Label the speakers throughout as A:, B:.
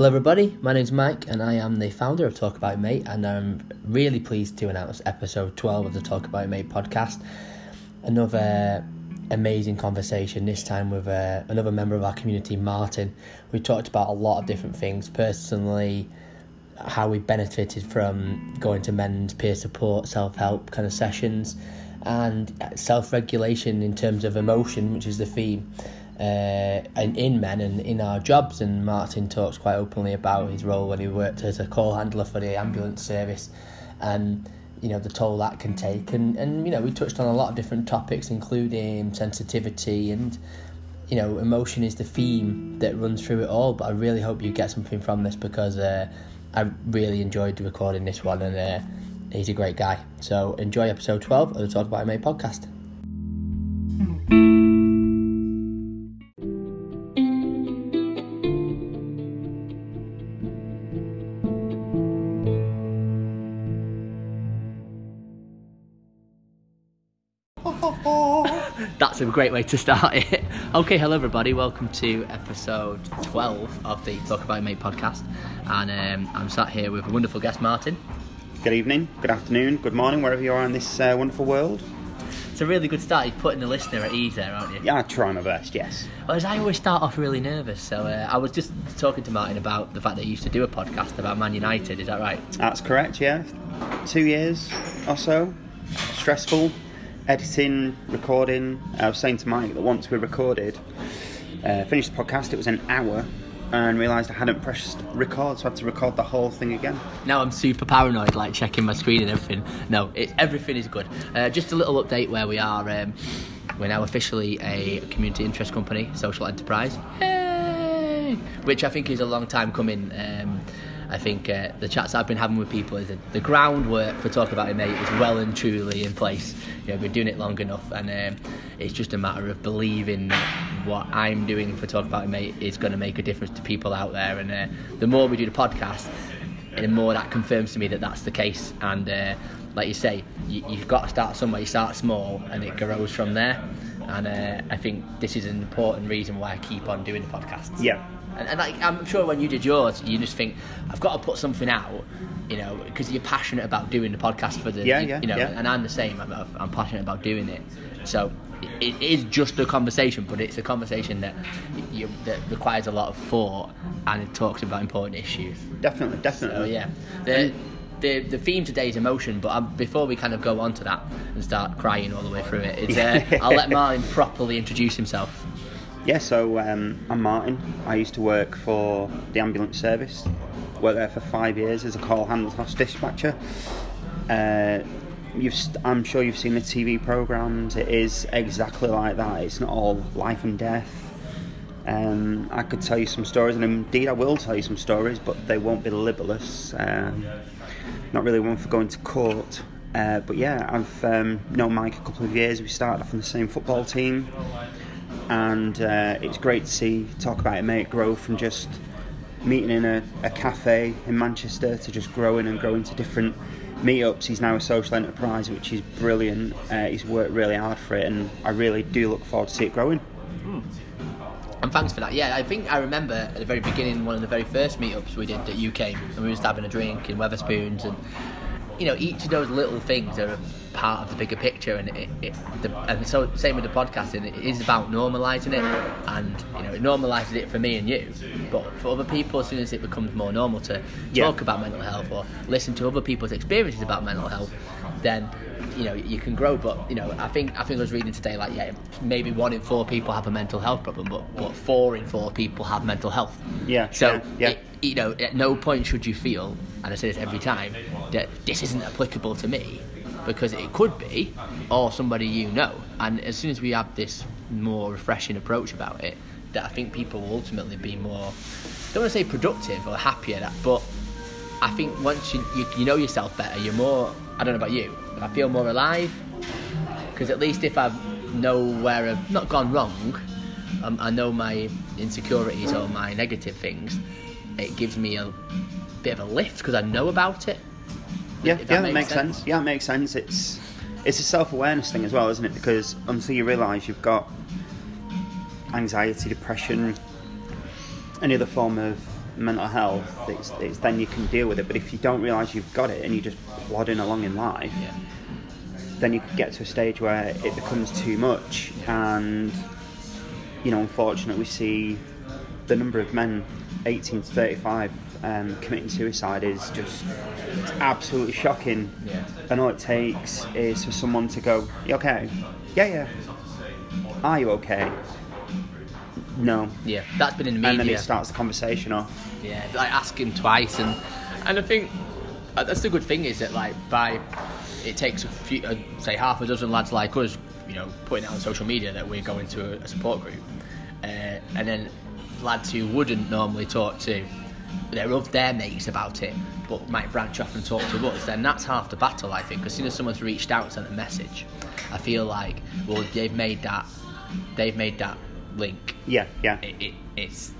A: Hello, everybody. My name's Mike, and I am the founder of Talk About Mate. And I'm really pleased to announce episode 12 of the Talk About Mate podcast. Another amazing conversation, this time with uh, another member of our community, Martin. We talked about a lot of different things personally, how we benefited from going to men's peer support, self help kind of sessions, and self regulation in terms of emotion, which is the theme uh, and in men and in our jobs. And Martin talks quite openly about his role when he worked as a call handler for the ambulance service, and you know the toll that can take. And and you know we touched on a lot of different topics, including sensitivity and. You know, emotion is the theme that runs through it all, but I really hope you get something from this because uh, I really enjoyed recording this one, and uh, he's a great guy. So enjoy episode 12 of the Talk About Mate podcast. That's a great way to start it. Okay, hello everybody. Welcome to episode 12 of the Talk About Mate podcast. And um, I'm sat here with a wonderful guest, Martin.
B: Good evening, good afternoon, good morning, wherever you are in this uh, wonderful world.
A: It's a really good start. You're putting the listener at ease there, aren't you?
B: Yeah, I try my best, yes.
A: Well, as I always start off really nervous. So uh, I was just talking to Martin about the fact that he used to do a podcast about Man United. Is that right?
B: That's correct, yeah. Two years or so. Stressful. Editing, recording. I was saying to Mike that once we recorded, uh, finished the podcast, it was an hour, and realised I hadn't pressed record, so I had to record the whole thing again.
A: Now I'm super paranoid, like checking my screen and everything. No, it, everything is good. Uh, just a little update where we are. Um, we're now officially a community interest company, social enterprise. Yay! Which I think is a long time coming. Um, I think uh, the chats I've been having with people is that the groundwork for talking about it, mate, is well and truly in place. You know, we've been doing it long enough, and um, it's just a matter of believing that what I'm doing for talk about it, mate, is going to make a difference to people out there. And uh, the more we do the podcast, the more that confirms to me that that's the case. And uh, like you say, you, you've got to start somewhere. You start small, and it grows from there. And uh, I think this is an important reason why I keep on doing the podcast.
B: Yeah.
A: And, and like, I'm sure when you did yours, you just think, I've got to put something out, you know, because you're passionate about doing the podcast for the,
B: Yeah,
A: you,
B: yeah,
A: you know,
B: yeah.
A: and I'm the same. I'm, I'm passionate about doing it. So it, is just a conversation, but it's a conversation that you, that requires a lot of thought and it talks about important issues.
B: Definitely, definitely.
A: So yeah, the the the theme today is emotion. But um, before we kind of go on to that and start crying all the way through it, it's, uh, I'll let Martin properly introduce himself.
B: Yeah, so um, I'm Martin. I used to work for the ambulance service. Worked there for five years as a call handler slash dispatcher. Uh, you've, I'm sure you've seen the TV programs. It is exactly like that. It's not all life and death. Um, I could tell you some stories, and indeed I will tell you some stories, but they won't be libelous. Um, not really one for going to court. Uh, but yeah, I've um, known Mike a couple of years. We started off on the same football team and uh, it's great to see talk about it make it grow from just meeting in a, a cafe in Manchester to just growing and growing to different meetups. He's now a social enterprise, which is brilliant. Uh, he's worked really hard for it, and I really do look forward to see it growing.
A: And thanks for that. Yeah, I think I remember at the very beginning, one of the very first meetups we did that you came, and we were just having a drink in Wetherspoons, and you know, each of those little things are part of the bigger picture, and it, it the, and so same with the podcasting. It is about normalising it, and you know, it normalises it for me and you, but for other people, as soon as it becomes more normal to
B: Yeah.
A: talk about mental health or listen to other people's experiences about mental health, then you know you can grow. But you know, I think I think I was reading today like yeah, maybe one in four people have a mental health problem, but but four in four people have mental health.
B: Yeah,
A: So
B: yeah, yeah.
A: it- you know, at no point should you feel, and I say this every time, that this isn't applicable to me, because it could be, or somebody you know. And as soon as we have this more refreshing approach about it, that I think people will ultimately be more, I don't want to say productive or happier, but I think once you, you, you know yourself better, you're more, I don't know about you, but I feel more alive, because at least if I know where I've not gone wrong, um, I know my insecurities or my negative things, it gives me a bit of a lift because I know about it.
B: Yeah,
A: If
B: yeah, that makes sense. Yeah, it makes sense. It's it's a self awareness thing as well, isn't it? Because until you realise you've got anxiety, depression, any other form of mental health, it's, it's then you can deal with it. But if you don't realise you've got it and you're just plodding along in life,
A: Yeah.
B: then you could get to a stage where it becomes too much. And, you know, unfortunately, we see the number of men 18 to 35 um, committing suicide is just absolutely shocking.
A: Yeah.
B: And all it takes is for someone to go, You okay? Yeah, yeah. Are you okay? No.
A: Yeah, that's been in the media.
B: And then it starts the conversation off.
A: Yeah, like ask him twice, and and I think uh, that's the good thing is that like by it takes a few, uh, say half a dozen lads like us, you know, putting it on social media that we're going to a, a support group, uh, and then lads who wouldn't normally talk to their of their mates about it, but might branch off and talk to us. Then that's half the battle, I think. As soon as someone's reached out and sent a message, I feel like well they've made that they've made that link
B: Yeah, yeah.
A: it, it, it's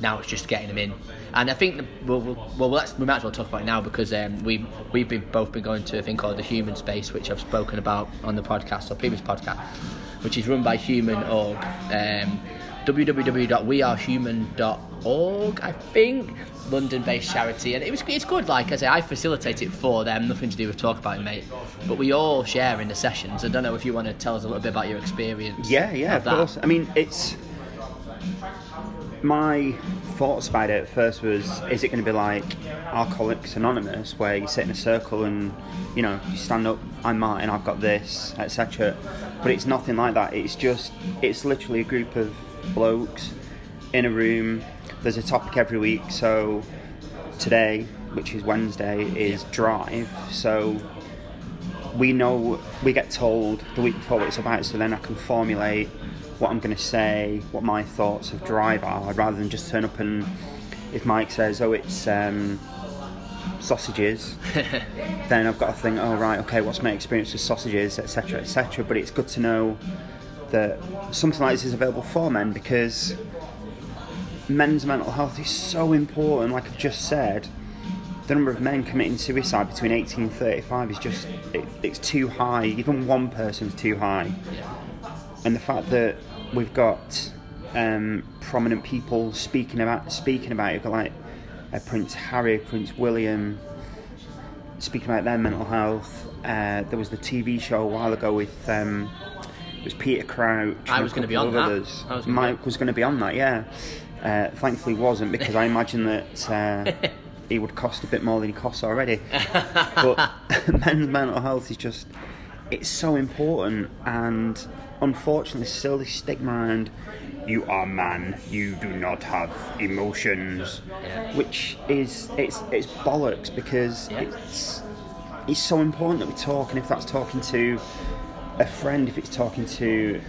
A: now it's just getting them in. And I think we'll, we'll, well let's, we might as well talk about it now because um, we we've been both been going to a thing called the Human Space, which I've spoken about on the podcast or previous podcast, which is run by Human Org. Um, www.wearehuman.org, I think, London-based charity, and it was it's good. Like I say, I facilitate it for them, nothing to do with talk about it, mate. But we all share in the sessions. I don't know if you want to tell us a little bit about your experience.
B: Yeah, yeah, of,
A: that.
B: course. I mean, it's my thoughts about it at first was: is it going to be like Alcoholics Anonymous, where you sit in a circle and you know you stand up, I'm Martin, I've got this, etc. But it's nothing like that. It's just it's literally a group of blokes in a room. There's a topic every week. So today, which is Wednesday, is drive. So we know we get told the week before what it's about, so then I can formulate what I'm going to say, what my thoughts of drive are, rather than just turn up and if Mike says, "Oh, it's um, sausages," then I've got to think, "Oh, right, okay, what's my experience with sausages, etc., etc." But it's good to know that something like this is available for men because men's mental health is so important. Like I've just said, the number of men committing suicide between 18 and 35 is just it, it's too high. Even one person's too high. And the fact that we've got um, prominent people speaking about speaking about it, like uh, Prince Harry, Prince William, speaking about their mental health. Uh, there was the TV show a while ago with um, it was Peter Crouch.
A: I was gonna be on
B: of
A: that. was
B: Mike was going to be on that, yeah. Uh, thankfully, wasn't because I imagine that uh, he would cost a bit more than he costs already. but men's mental health is just it's so important, and unfortunately, still this stigma around you are man, you do not have emotions,
A: Yeah.
B: which is it's it's bollocks because
A: Yeah.
B: it's it's so important that we talk, and if that's talking to a friend, if it's talking to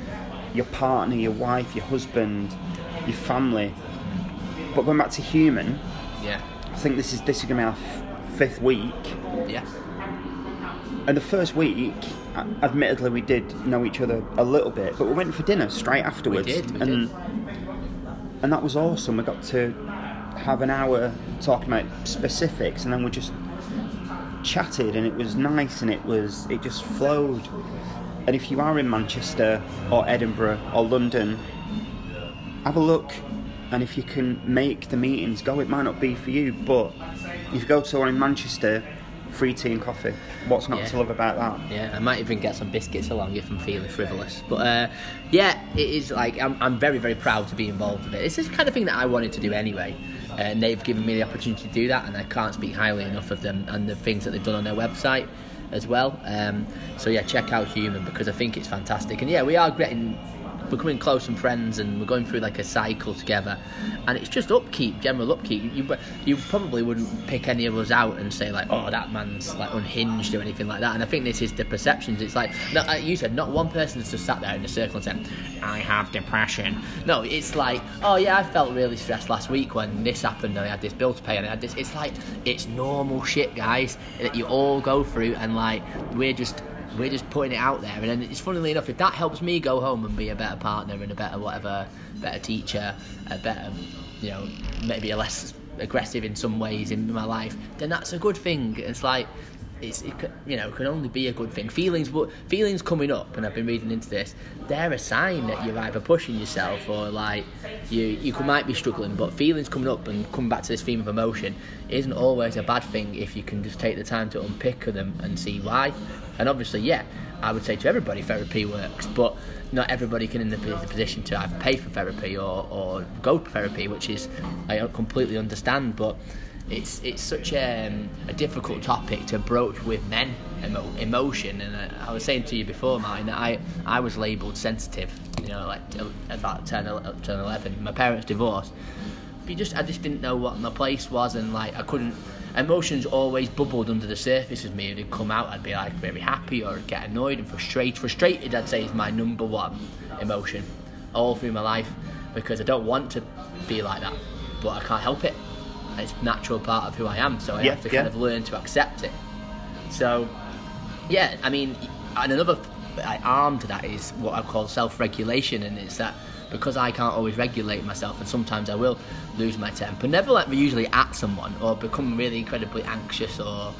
B: your partner, your wife, your husband, your family. But going back to human,
A: Yeah.
B: I think this is this is going to be our f- fifth week,
A: Yeah.
B: and the first week, admittedly, we did know each other a little bit, but we went for dinner straight afterwards, we
A: did, we
B: and
A: did.
B: and that was awesome. We got to have an hour talking about specifics, and then we just chatted, and it was nice, and it was it just flowed. And if you are in Manchester or Edinburgh or London, have a look. And if you can make the meetings go, it might not be for you, but if you go to one in Manchester, free tea and coffee. What's not
A: Yeah.
B: to love about that?
A: Yeah, I might even get some biscuits along if I'm feeling frivolous. But uh, yeah, it is like I'm, I'm very, very proud to be involved with it. It's the kind of thing that I wanted to do anyway, and they've given me the opportunity to do that, and I can't speak highly enough of them and the things that they've done on their website as well. Um, so yeah, check out Human because I think it's fantastic, and yeah, we are getting becoming close and friends, and we're going through like a cycle together, and it's just upkeep, general upkeep. You you probably wouldn't pick any of us out and say like, oh, that man's like unhinged or anything like that. And I think this is the perceptions. It's like, like you said, not one person's just sat there in a circle and said, I have depression. No, it's like, oh yeah, I felt really stressed last week when this happened, and I had this bill to pay, and I had this. It's like it's normal shit, guys, that you all go through, and like we're just we're just putting it out there and then it's funnily enough if that helps me go home and be a better partner and a better whatever better teacher a better you know maybe a less aggressive in some ways in my life then that's a good thing. It's like it's it, you know can only be a good thing. Feelings, but feelings coming up, and I've been reading into this. They're a sign that you're either pushing yourself or like you you might be struggling. But feelings coming up and coming back to this theme of emotion isn't always a bad thing if you can just take the time to unpick them and see why. And obviously, yeah, I would say to everybody therapy works, but not everybody can in the p- position to either pay for therapy or, or go to therapy, which is I completely understand, but it's it's such a, um, a difficult topic to broach with men emo- emotion and uh, I was saying to you before Martin that I, I was labelled sensitive you know like about 10, 10 11 my parents divorced. But just I just didn't know what my place was and like I couldn't emotions always bubbled under the surface of me and they'd come out I'd be like very happy or get annoyed and frustrated. Frustrated I'd say is my number one emotion all through my life because I don't want to be like that but I can't help it it's a natural part of who I am so I
B: Yeah,
A: have to
B: yeah.
A: kind of learn to accept it so yeah I mean and another arm to that is what I call self-regulation and it's that because I can't always regulate myself and sometimes I will lose my temper never like me usually at someone or become really incredibly anxious or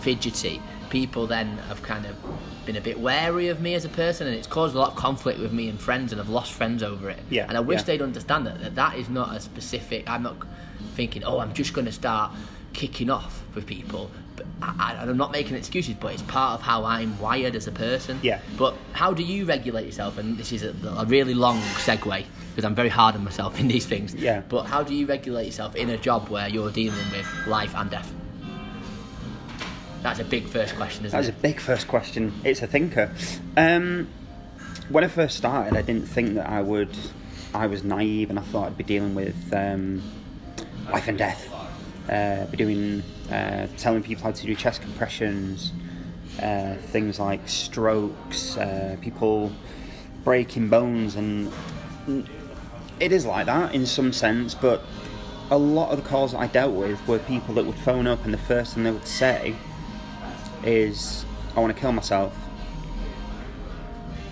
A: fidgety people then have kind of been a bit wary of me as a person and it's caused a lot of conflict with me and friends and I've lost friends over it
B: Yeah,
A: and I wish
B: yeah.
A: they'd understand that, that that is not a specific I'm not thinking oh I'm just going to start kicking off with people but I, I'm not making excuses but it's part of how I'm wired as a person
B: Yeah.
A: but how do you regulate yourself and this is a, a really long segue because I'm very hard on myself in these things
B: Yeah.
A: but how do you regulate yourself in a job where you're dealing with life and death that's a big first question isn't it?
B: That's a big first question. It's a thinker. Um, when I first started, I didn't think that I would. I was naive, and I thought I'd be dealing with um, life and death. Uh, doing uh, telling people how to do chest compressions, uh, things like strokes, uh, people breaking bones, and it is like that in some sense. But a lot of the calls that I dealt with were people that would phone up, and the first thing they would say is I want to kill myself.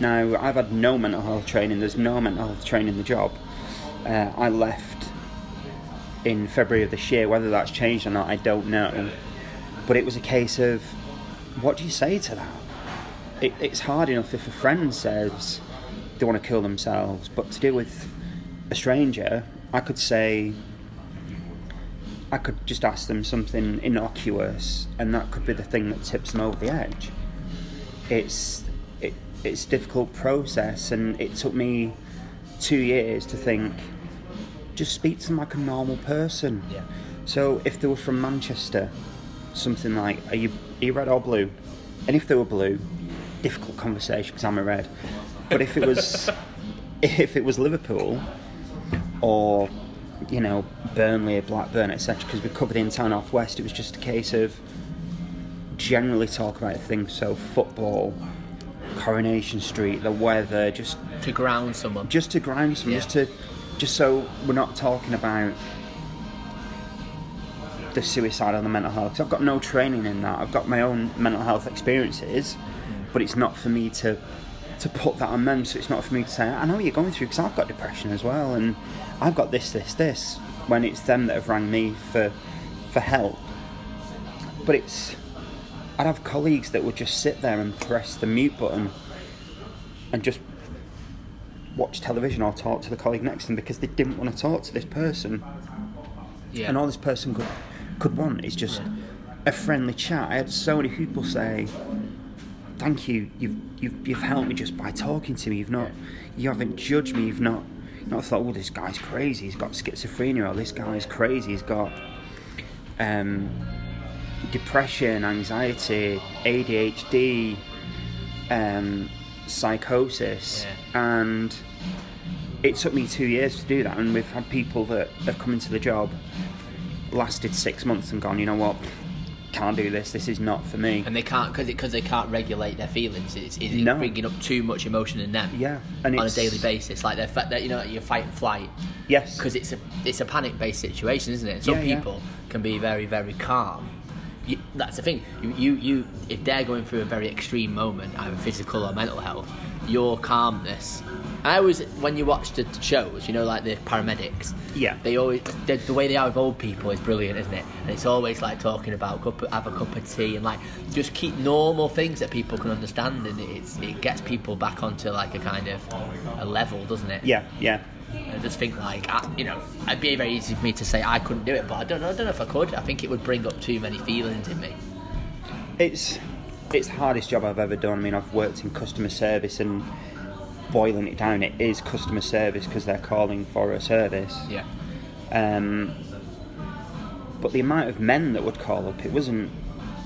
B: Now, I've had no mental health training, there's no mental health training in the job. Uh, I left in February of this year, whether that's changed or not, I don't know. But it was a case of what do you say to that? It, it's hard enough if a friend says they want to kill themselves, but to deal with a stranger, I could say, I could just ask them something innocuous, and that could be the thing that tips them over the edge. It's it, it's a difficult process, and it took me two years to think. Just speak to them like a normal person.
A: Yeah.
B: So if they were from Manchester, something like, "Are you are you red or blue?" And if they were blue, difficult conversation because I'm a red. But if it was if it was Liverpool or you know Burnley, or Blackburn, etc., because we covered the entire northwest, it was just a case of generally talk about things. So football, Coronation Street, the weather, just
A: to ground someone
B: just to ground someone,
A: Yeah.
B: just to just so we're not talking about the suicide or the mental health. I've got no training in that. I've got my own mental health experiences, but it's not for me to to put that on them. So it's not for me to say, I know what you're going through because I've got depression as well, and I've got this, this, this. When it's them that have rang me for for help, but it's I'd have colleagues that would just sit there and press the mute button and just watch television or talk to the colleague next to them because they didn't want to talk to this person.
A: yeah
B: And all this person could could want is just a friendly chat. I had so many people say, "Thank you, you've you've, you've helped me just by talking to me. You've not, you haven't judged me. You've not, not thought, oh, this guy's crazy. He's got schizophrenia, or this guy's crazy. He's got." Um, depression, anxiety, ADHD, um, psychosis, and it took me two years to do that. And we've had people that have come into the job, lasted six months, and gone, you know what, can't do this. This is not for me.
A: and they can't because because they can't regulate their feelings. It's, it's
B: No.
A: bringing up too much emotion in them.
B: Yeah, and
A: on a daily basis, like they're, fa- they're you know you're fight and flight
B: Yes,
A: because it's a it's a panic based situation, isn't it? Some
B: Yeah, yeah.
A: people can be very very calm. You, that's the thing. You, you you if they're going through a very extreme moment, either physical or mental health, your calmness I always, when you watch the shows, you know, like the paramedics.
B: Yeah.
A: They always the, the way they are with old people is brilliant, isn't it? And it's always like talking about cup, have a cup of tea and like just keep normal things that people can understand, and it's it gets people back onto like a kind of a level, doesn't it?
B: Yeah, yeah.
A: I just think like I, you know, it'd be very easy for me to say I couldn't do it, but I don't know. I don't know if I could. I think it would bring up too many feelings in me.
B: It's it's the hardest job I've ever done. I mean, I've worked in customer service and boiling it down, it is customer service because they're calling for a service.
A: Yeah.
B: Um, but the amount of men that would call up, it wasn't.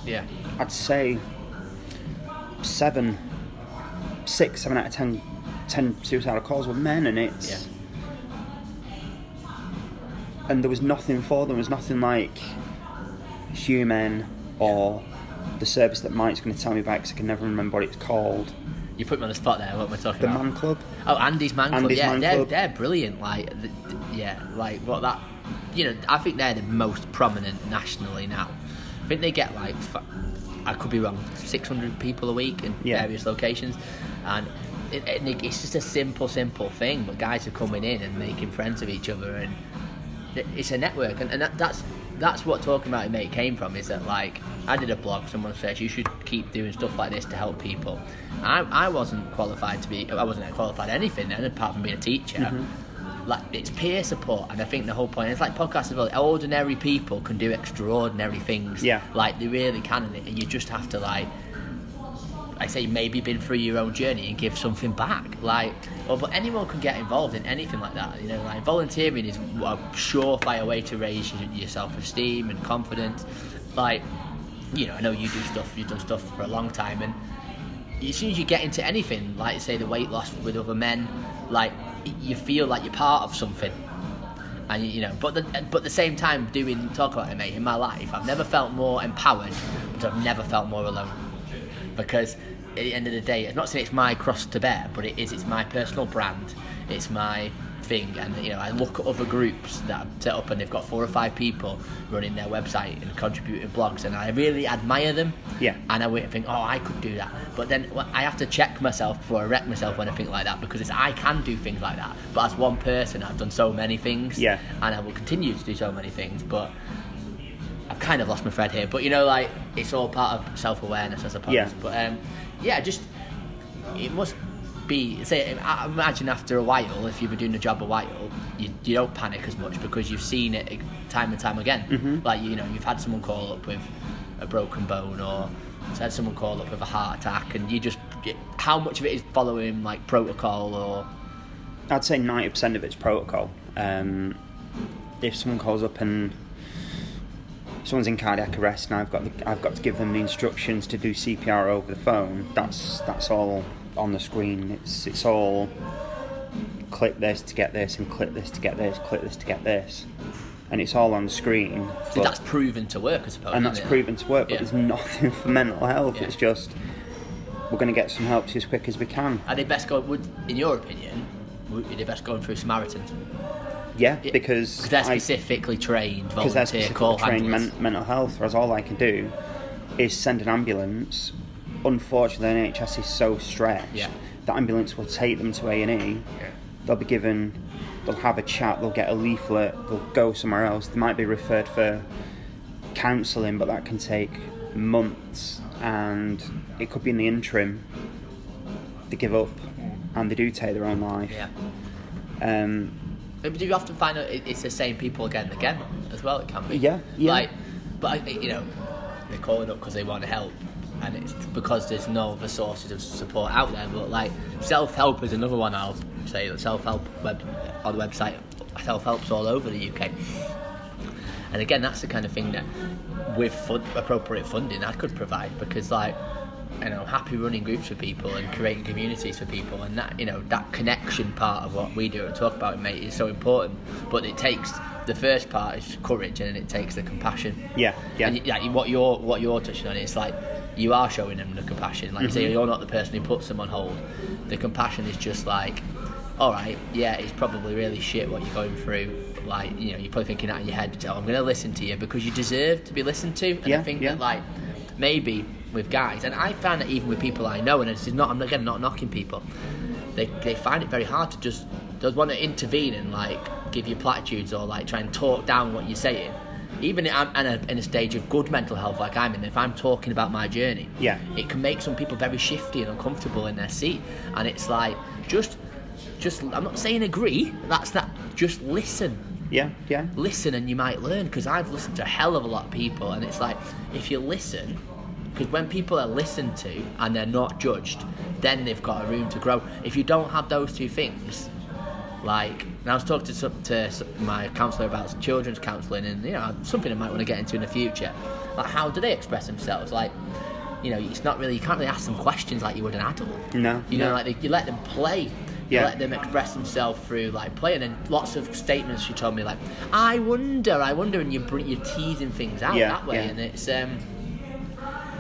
A: Yeah.
B: I'd say seven, six, seven out of ten, ten suicidal calls were men, and it's.
A: Yeah.
B: And there was nothing for them. There was nothing like human or the service that Mike's going to tell me about because I can never remember what it's called.
A: You put me on the spot there. What am I talking
B: The
A: about?
B: Man Club.
A: Oh, Andy's Man Club.
B: Andy's
A: yeah,
B: Man
A: they're
B: Club.
A: they're brilliant. Like, th- th- yeah, like what that. You know, I think they're the most prominent nationally now. I think they get like, I could be wrong, six hundred people a week in
B: Yeah.
A: various locations, and. It, it, it's just a simple, simple thing, but guys are coming in and making friends with each other, and it's a network, and, and that, that's that's what talking about it mate came from. Is that like I did a blog, someone says you should keep doing stuff like this to help people. I, I wasn't qualified to be, I wasn't qualified anything then apart from being a teacher. Mm-hmm. Like it's peer support, and I think the whole point is like podcasts as well. Ordinary people can do extraordinary things.
B: Yeah.
A: like they really can, and you just have to like I say maybe been through your own journey and give something back. Like, well, but anyone can get involved in anything like that. You know, like volunteering is a surefire way to raise your, self-esteem and confidence. Like, you know, I know you do stuff. You've done stuff for a long time, and as soon as you get into anything, like say the weight loss with other men, like you feel like you're part of something. And you know, but the, but at the same time, doing talk about it, mate. In my life, I've never felt more empowered, but I've never felt more alone because at the end of the day, it's not saying it's my cross to bear, but it is. It's my personal brand. It's my thing, and you know, I look at other groups that I've set up, and they've got four or five people running their website and contributing blogs, and I really admire them.
B: Yeah.
A: And I would think, oh, I could do that, but then I have to check myself before I wreck myself when I think like that because it's I can do things like that, but as one person, I've done so many things.
B: Yeah.
A: And I will continue to do so many things, but. I've kind of lost my thread here, but you know, like it's all part of self-awareness, I suppose.
B: Yeah.
A: But um, yeah, just it must be. Say, I imagine after a while, if you've been doing the job a while, you, you don't panic as much because you've seen it time and time again.
B: Mm-hmm.
A: Like you know, you've had someone call up with a broken bone, or had someone call up with a heart attack, and you just how much of it is following like protocol or
B: I'd say ninety percent of it's protocol. Um, if someone calls up and someone's in cardiac arrest and I've got the, I've got to give them the instructions to do CPR over the phone, that's that's all on the screen. It's it's all click this to get this and click this to get this, click this to get this, and it's all on the screen.
A: so
B: but-
A: that's proven to work, I suppose.
B: and that's
A: it?
B: proven to work. But
A: Yeah.
B: there's nothing for mental health.
A: Yeah.
B: It's just we're going to get some help to as quick as we can.
A: Are they best go? Would, in your opinion, would are they best going through Samaritans?
B: Yeah, because
A: they're
B: I-
A: specifically trained
B: because they're
A: volunteer
B: specifically
A: call
B: trained men- mental health, whereas all I can do is send an ambulance. Unfortunately, the NHS is so stretched.
A: Yeah.
B: The ambulance will take them to A and E.
A: Yeah.
B: They'll be given, they'll have a chat, they'll get a leaflet, they'll go somewhere else. They might be referred for counselling, but that can take months, and it could be in the interim. They give up, and they do take their own life.
A: Yeah.
B: Um,
A: But do you often find that it's the same people again and again as well? It can be.
B: Yeah, yeah.
A: Like, but I- you know, they're calling up because they want to help, and it's because there's no other sources of support out there. But like, self help is another one. I'll say that self help web on the website. Self help's all over the UK. And again, that's the kind of thing that, with fun, appropriate funding, I could provide because, like, you know, happy running groups for people and creating communities for people, and that you know that connection part of what we do and talk about, mate, is so important. But it takes the first part is courage, and it takes the compassion.
B: Yeah, yeah.
A: And yeah, what you're what you're touching on is like you are showing them the compassion. Like you say, mm-hmm. you're not the person who puts them on hold. The compassion is just like, all right, yeah, it's probably really shit what you're going through. Like you know, you're probably thinking that in your head. Oh, I'm going to listen to you because you deserve to be listened to. And I think
B: yeah.
A: that like maybe with guys, and I find that even with people I know, and this is not, I'm again not knocking people. they they find it very hard to just they want to intervene and like give you platitudes or like try and talk down what you're saying. Even in, I'm in a, in a stage of good mental health like I'm in, if I'm talking about my journey,
B: Yeah.
A: it can make some people very shifty and uncomfortable in their seat. And it's like just, just I'm not saying agree. That's that. Just listen
B: Yeah, yeah,
A: listen and you might learn because I've listened to a hell of a lot of people and it's like if you listen because when people are listened to and they're not judged then they've got a room to grow if you don't have those two things like and I was talking to, some, to my counsellor about children's counselling and you know something I might want to get into in the future like how do they express themselves like you know it's not really you can't really ask them questions like you would an adult
B: No,
A: you know
B: no.
A: like they, you let them play you
B: Yeah.
A: let them express themselves through like play and then lots of statements she told me like I wonder I wonder and you br- you're teasing things out
B: Yeah,
A: that way
B: yeah.
A: and it's um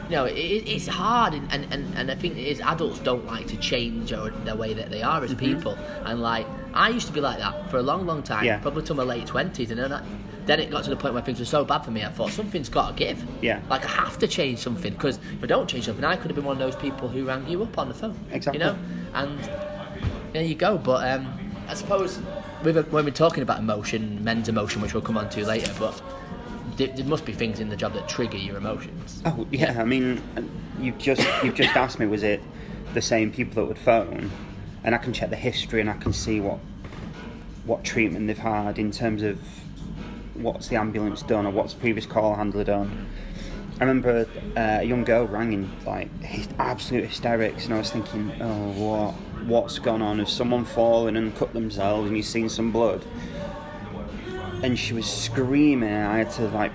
A: you know, it, it's hard, and, and, and, I think it is adults don't like to change or the way that they are as
B: Mm-hmm.
A: people. And like, I used to be like that for a long, long time,
B: Yeah.
A: probably till my late twenties, and then I, then it got to the point where things were so bad for me. I thought something's got to give.
B: Yeah.
A: Like I have to change something because if I don't change something, I could have been one of those people who rang you up on the phone.
B: Exactly.
A: You know, and there you go. But um, I suppose with, when we're talking about emotion, men's emotion, which we'll come on to later, but there, there must be things in the job that trigger your emotions.
B: Oh yeah, I mean, you've just you've just asked me, was it the same people that would phone? And I can check the history and I can see what what treatment they've had in terms of what's the ambulance done or what's the previous call handler done. I remember uh, a young girl rang in like absolute hysterics, and I was thinking, oh, what what's gone on? Has someone fallen and cut themselves, and you've seen some blood? And she was screaming and I had to like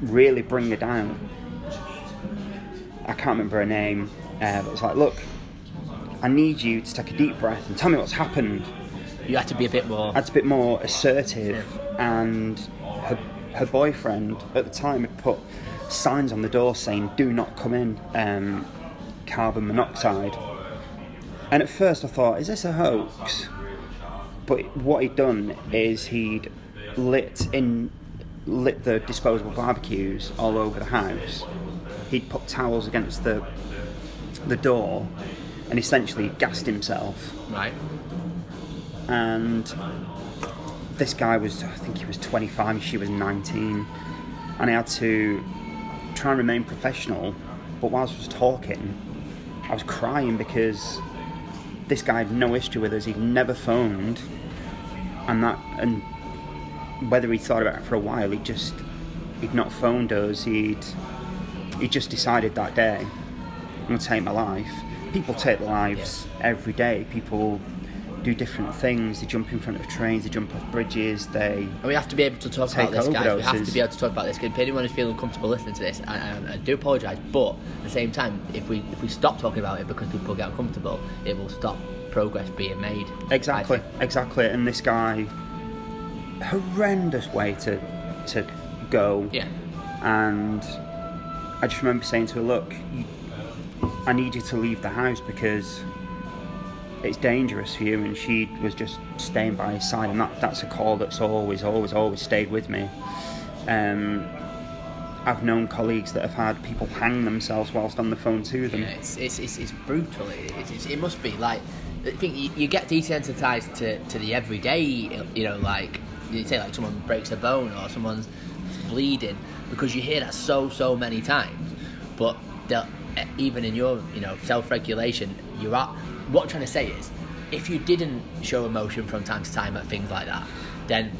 B: really bring her down. I can't remember her name, uh, but it was like, look, I need you to take a deep breath and tell me what's happened.
A: You have to be a bit more.
B: That's a bit more assertive, and her, her boyfriend at the time had put signs on the door saying, do not come in, um, carbon monoxide. And at first I thought, is this a hoax? But what he'd done is he'd lit in lit the disposable barbecues all over the house. He'd put towels against the the door and essentially gassed himself.
A: Right.
B: And this guy was, I think he was 25, she was 19, and I had to try and remain professional. But whilst I was talking, I was crying because this guy had no history with us. He'd never phoned, and that and whether he thought about it for a while, he just he'd not phoned us. He'd he just decided that day, I'm gonna take my life. People take their lives every day. People do different things. They jump in front of trains. They jump off bridges. They
A: And we have to be able to talk about this, guys. We have to be able to talk about this. If anyone is feeling comfortable listening to this, I, I, I do apologise. But at the same time, if we if we stop talking about it because people get uncomfortable, it will stop progress being made.
B: Exactly, exactly. And this guy, horrendous way to to go.
A: Yeah.
B: And I just remember saying to her, "Look, you, I need you to leave the house because it's dangerous for you." And she was just staying by his side, and that that's a call that's always, always, always stayed with me. Um, I've known colleagues that have had people hang themselves whilst on the phone to them.
A: Yeah, it's, it's, it's, it's brutal. It, it's, it's, it must be like I think you, you get desensitized to, to the everyday. You know, like you say, like someone breaks a bone or someone's bleeding because you hear that so so many times. But eh, even in your you know self regulation, you're at. What I'm trying to say is, if you didn't show emotion from time to time at things like that, then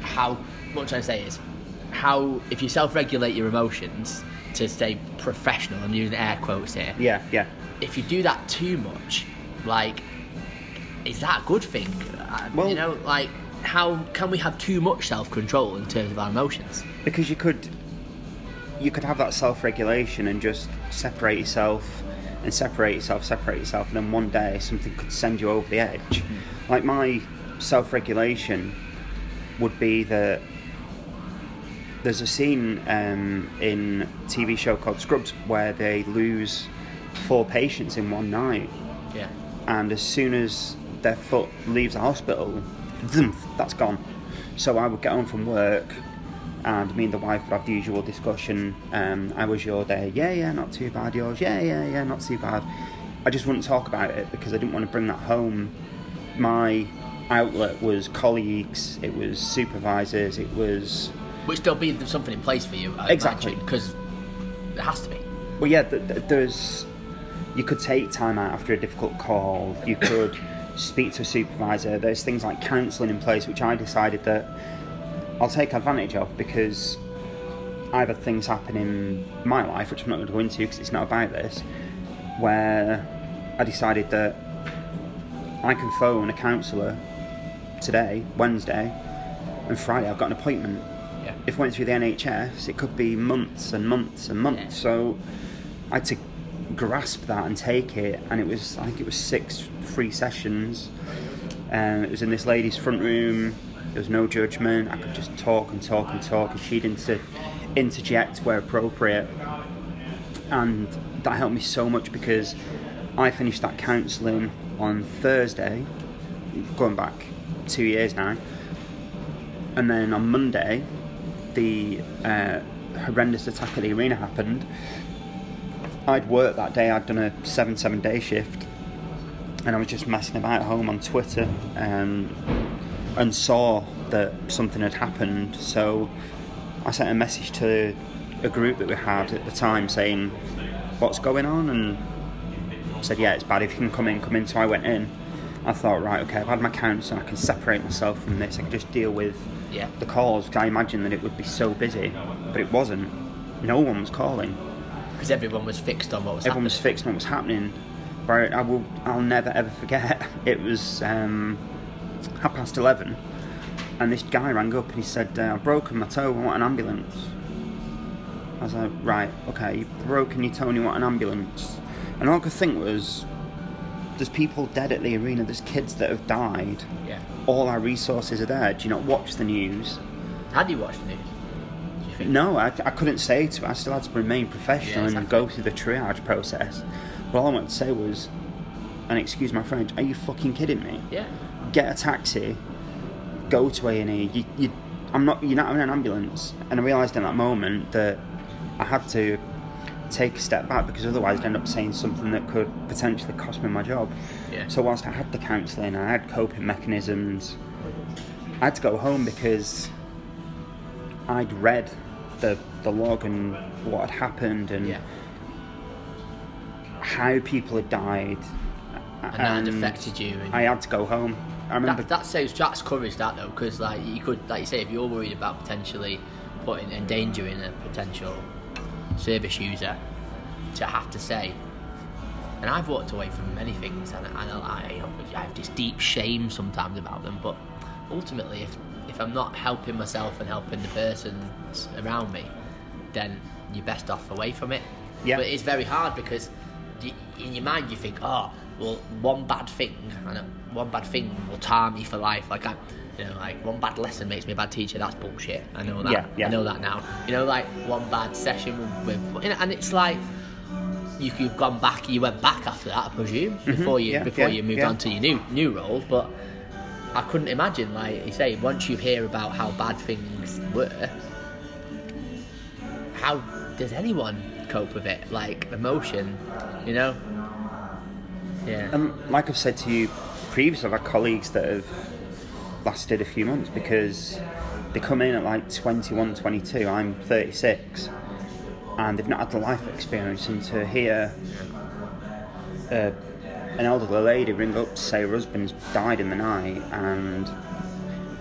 A: how what I'm trying to say is how if you self-regulate your emotions to stay professional I'm using air quotes here
B: Yeah, yeah.
A: if you do that too much like is that a good thing Uh,
B: Well-
A: you know like how can we have too much self-control in terms of our emotions?
B: Because you could you could have that self-regulation and just separate yourself and separate yourself separate yourself and then one day something could send you over the edge. Like my self-regulation would be that there's a scene um, in a TV show called Scrubs where they lose four patients in one night.
A: Yeah.
B: And as soon as their foot leaves the hospital, that's gone. So I would get home from work, and me and the wife would have the usual discussion. Um, how was your day? Yeah, yeah, not too bad. Yours? Yeah, yeah, yeah, not too bad. I just wouldn't talk about it because I didn't want to bring that home. My outlet was colleagues, it was supervisors, it was
A: Which there'll be something in place for you, I
B: Exactly.
A: because it has to be.
B: Well, yeah, th- th- there's. You could take time out after a difficult call. You could speak to a supervisor. There's things like counselling in place, which I decided that I'll take advantage of because I've had things happen in my life, which I'm not going to go into because it's not about this, where I decided that I can phone a counsellor today, Wednesday, and Friday I've got an appointment
A: Yeah.
B: if I went through the NHS, it could be months and months and months.
A: Yeah.
B: So I had to grasp that and take it, and it was I think it was six free sessions. Um, it was in this lady's front room. There was no judgment. I could just talk and talk and talk, and she'd inter- interject where appropriate, and that helped me so much because I finished that counselling on Thursday, going back two years now, and then on Monday, the uh, horrendous attack at the arena happened. I'd worked that day. I'd done a seven seven day shift, and I was just messing about at home on Twitter, um, and saw that something had happened. So I sent a message to a group that we had at the time saying, "What's going on?" and said, "Yeah, it's bad. If you can come in, come in." So I went in. I thought, right, okay, I've had my counts and I can separate myself from this. I can just deal with
A: Yeah.
B: the calls. I imagined that it would be so busy, but it wasn't. No one was calling.
A: Because everyone was fixed on what was
B: Everyone was fixed on what was happening. But I will, I'll never ever forget. It was um, half past eleven, and this guy rang up and he said, uh, "I've broken my toe. I want an ambulance." I was like, "Right, okay, you've broken your toe and you want an ambulance." And all I could think was, "There's people dead at the arena. There's kids that have died.
A: Yeah.
B: All our resources are there. Do you not watch the news?"
A: How do you watch the news? Think?
B: No, I, I couldn't say to. I still had to remain professional
A: Yeah,
B: and go through the triage process. But all I wanted to say was, and excuse my French, are you fucking kidding me?
A: Yeah.
B: Get a taxi, go to A and E. You, you, I'm not. You're not in an ambulance. And I realised in that moment that I had to take a step back because otherwise I'd end up saying something that could potentially cost me my job.
A: Yeah.
B: So whilst I had the counselling, I had coping mechanisms. I had to go home because I'd read the the log and what had happened and
A: Yeah.
B: how people had died.
A: And that had affected you. And
B: I had to go home. I remember
A: that, that saves that's courage that though because like you could like you say if you're worried about potentially putting endangering a potential service user to have to say and I've walked away from many things and, and I, I have this deep shame sometimes about them but ultimately if if I'm not helping myself and helping the persons around me then you're best off away from it.
B: Yeah.
A: but it's very hard because in your mind you think oh well one bad thing know, one bad thing will tar me for life. Like I you know like one bad lesson makes me a bad teacher. That's bullshit. I know that.
B: Yeah, yeah.
A: I know that now. You know like one bad session with, with you know, and it's like you, you've gone back you went back after that I presume before you
B: Mm-hmm. yeah,
A: before you moved on to your new new role but I couldn't imagine like you say once you hear about how bad things were how does anyone cope with it like emotion you know yeah
B: And like I've said to you previously, I've had colleagues that have lasted a few months because they come in at like 21, 22. I'm 36, and they've not had the life experience. And to hear uh, an elderly lady ring up to say her husband's died in the night and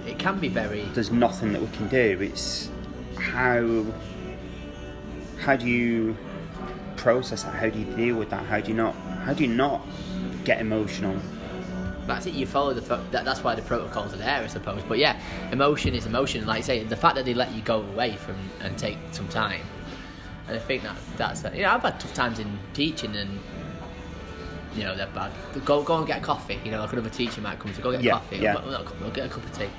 A: it can be very
B: there's nothing that we can do, it's how how do you process that? How do you deal with that? How do you not? How do you not get emotional?
A: That's it. You follow the. That, that's why the protocols are there, I suppose. But yeah, emotion is emotion. Like I say, the fact that they let you go away from and take some time, and I think that that's. You know, I've had tough times in teaching, and you know they're bad. Go go and get a coffee. You know, like another teacher might come to go get a
B: Yeah,
A: coffee.
B: yeah.
A: Or, go- no, go get a cup of tea.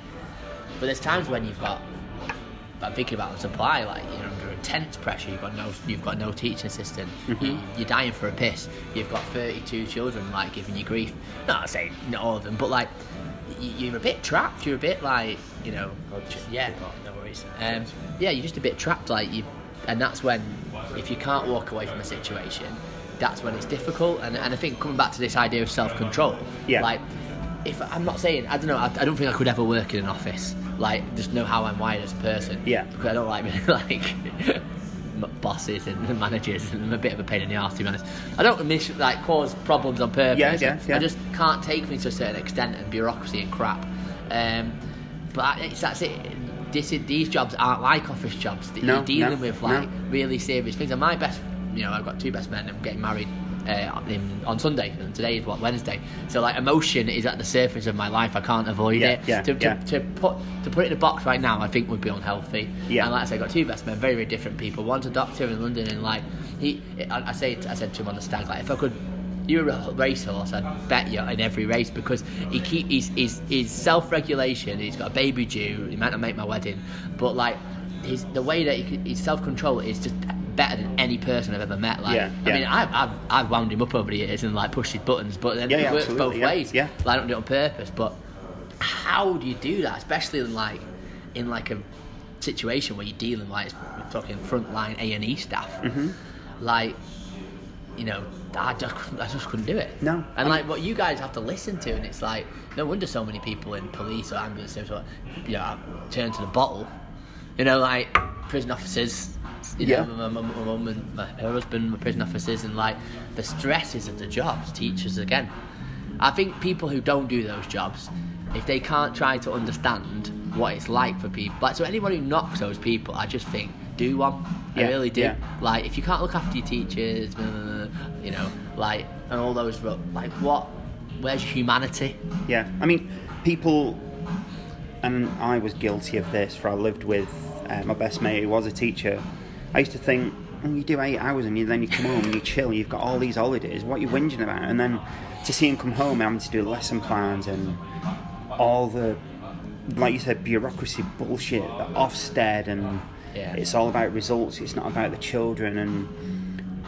A: But there's times when you've got. I'm thinking about the supply, like you're under intense pressure. You've got no, you've got no teaching assistant.
B: Mm-hmm.
A: You, you're dying for a piss. You've got 32 children like giving you grief. Not saying not all of them, but like you're a bit trapped. You're a bit like you know, yeah, no worries. Um, yeah, you're just a bit trapped, like you, and that's when if you can't walk away from a situation, that's when it's difficult. And, and I think coming back to this idea of self control,
B: Yeah.
A: like if I'm not saying I don't know, I, I don't think I could ever work in an office. Like just know how I'm wired as a person.
B: Yeah.
A: because I don't like like bosses and managers, and I'm a bit of a pain in the arse to be honest. I don't miss, like cause problems on purpose.
B: Yeah, yeah, yeah.
A: I just can't take things to a certain extent and bureaucracy and crap. Um, but it's that's it. This these jobs aren't like office jobs.
B: No,
A: You're dealing
B: no,
A: with like
B: no.
A: really serious things. And my best, you know, I've got two best men. I'm getting married uh, in, on Sunday, and today is what Wednesday. So like emotion is at the surface of my life. I can't avoid
B: Yeah,
A: it.
B: yeah,
A: to,
B: yeah.
A: To, to put to put it in a box right now, I think would be unhealthy.
B: Yeah.
A: And like I said, I got two best men, very very different people. One's a doctor in London, and like he, I, I say, I said to him on the stag, like if I could. You're a racehorse. I'd bet you in every race because he keep he's, he's, he's self-regulation. He's got a baby due. He might not make my wedding, but like his the way that he, his self-control is just better than any person I've ever met. Like,
B: Yeah,
A: I mean, I've, I've I've wound him up over the years and like pushed his buttons, but then
B: Yeah,
A: it
B: yeah,
A: works both
B: yeah,
A: ways.
B: yeah.
A: Like, I don't do it on purpose, but how do you do that, especially in like in like a situation where you're dealing like we're talking frontline A and E staff,
B: Mm-hmm.
A: like you know. I just, I just couldn't do it.
B: No.
A: and like what you guys have to listen to, and it's like no wonder so many people in police or ambulance service, you know, turn to the bottle. You know, like prison officers. You
B: Yeah.
A: know, my, my, my mum and my, her husband were prison officers, and like the stresses of the jobs. Teachers again. I think people who don't do those jobs, if they can't try to understand what it's like for people, like so anyone who knocks those people, I just think do one. I really do.
B: yeah.
A: Like if you can't look after your teachers, blah, blah, blah, you know, like and all those, like what? Where's humanity?
B: Yeah, I mean, people, and I was guilty of this. For I lived with uh, my best mate who was a teacher. I used to think, oh, you do eight hours and you, then you come home and you chill. and You've got all these holidays. What are you whinging about? And then to see him come home having to do lesson plans and all the, like you said, bureaucracy bullshit, the Ofsted, and
A: Yeah.
B: it's all about results. It's not about the children and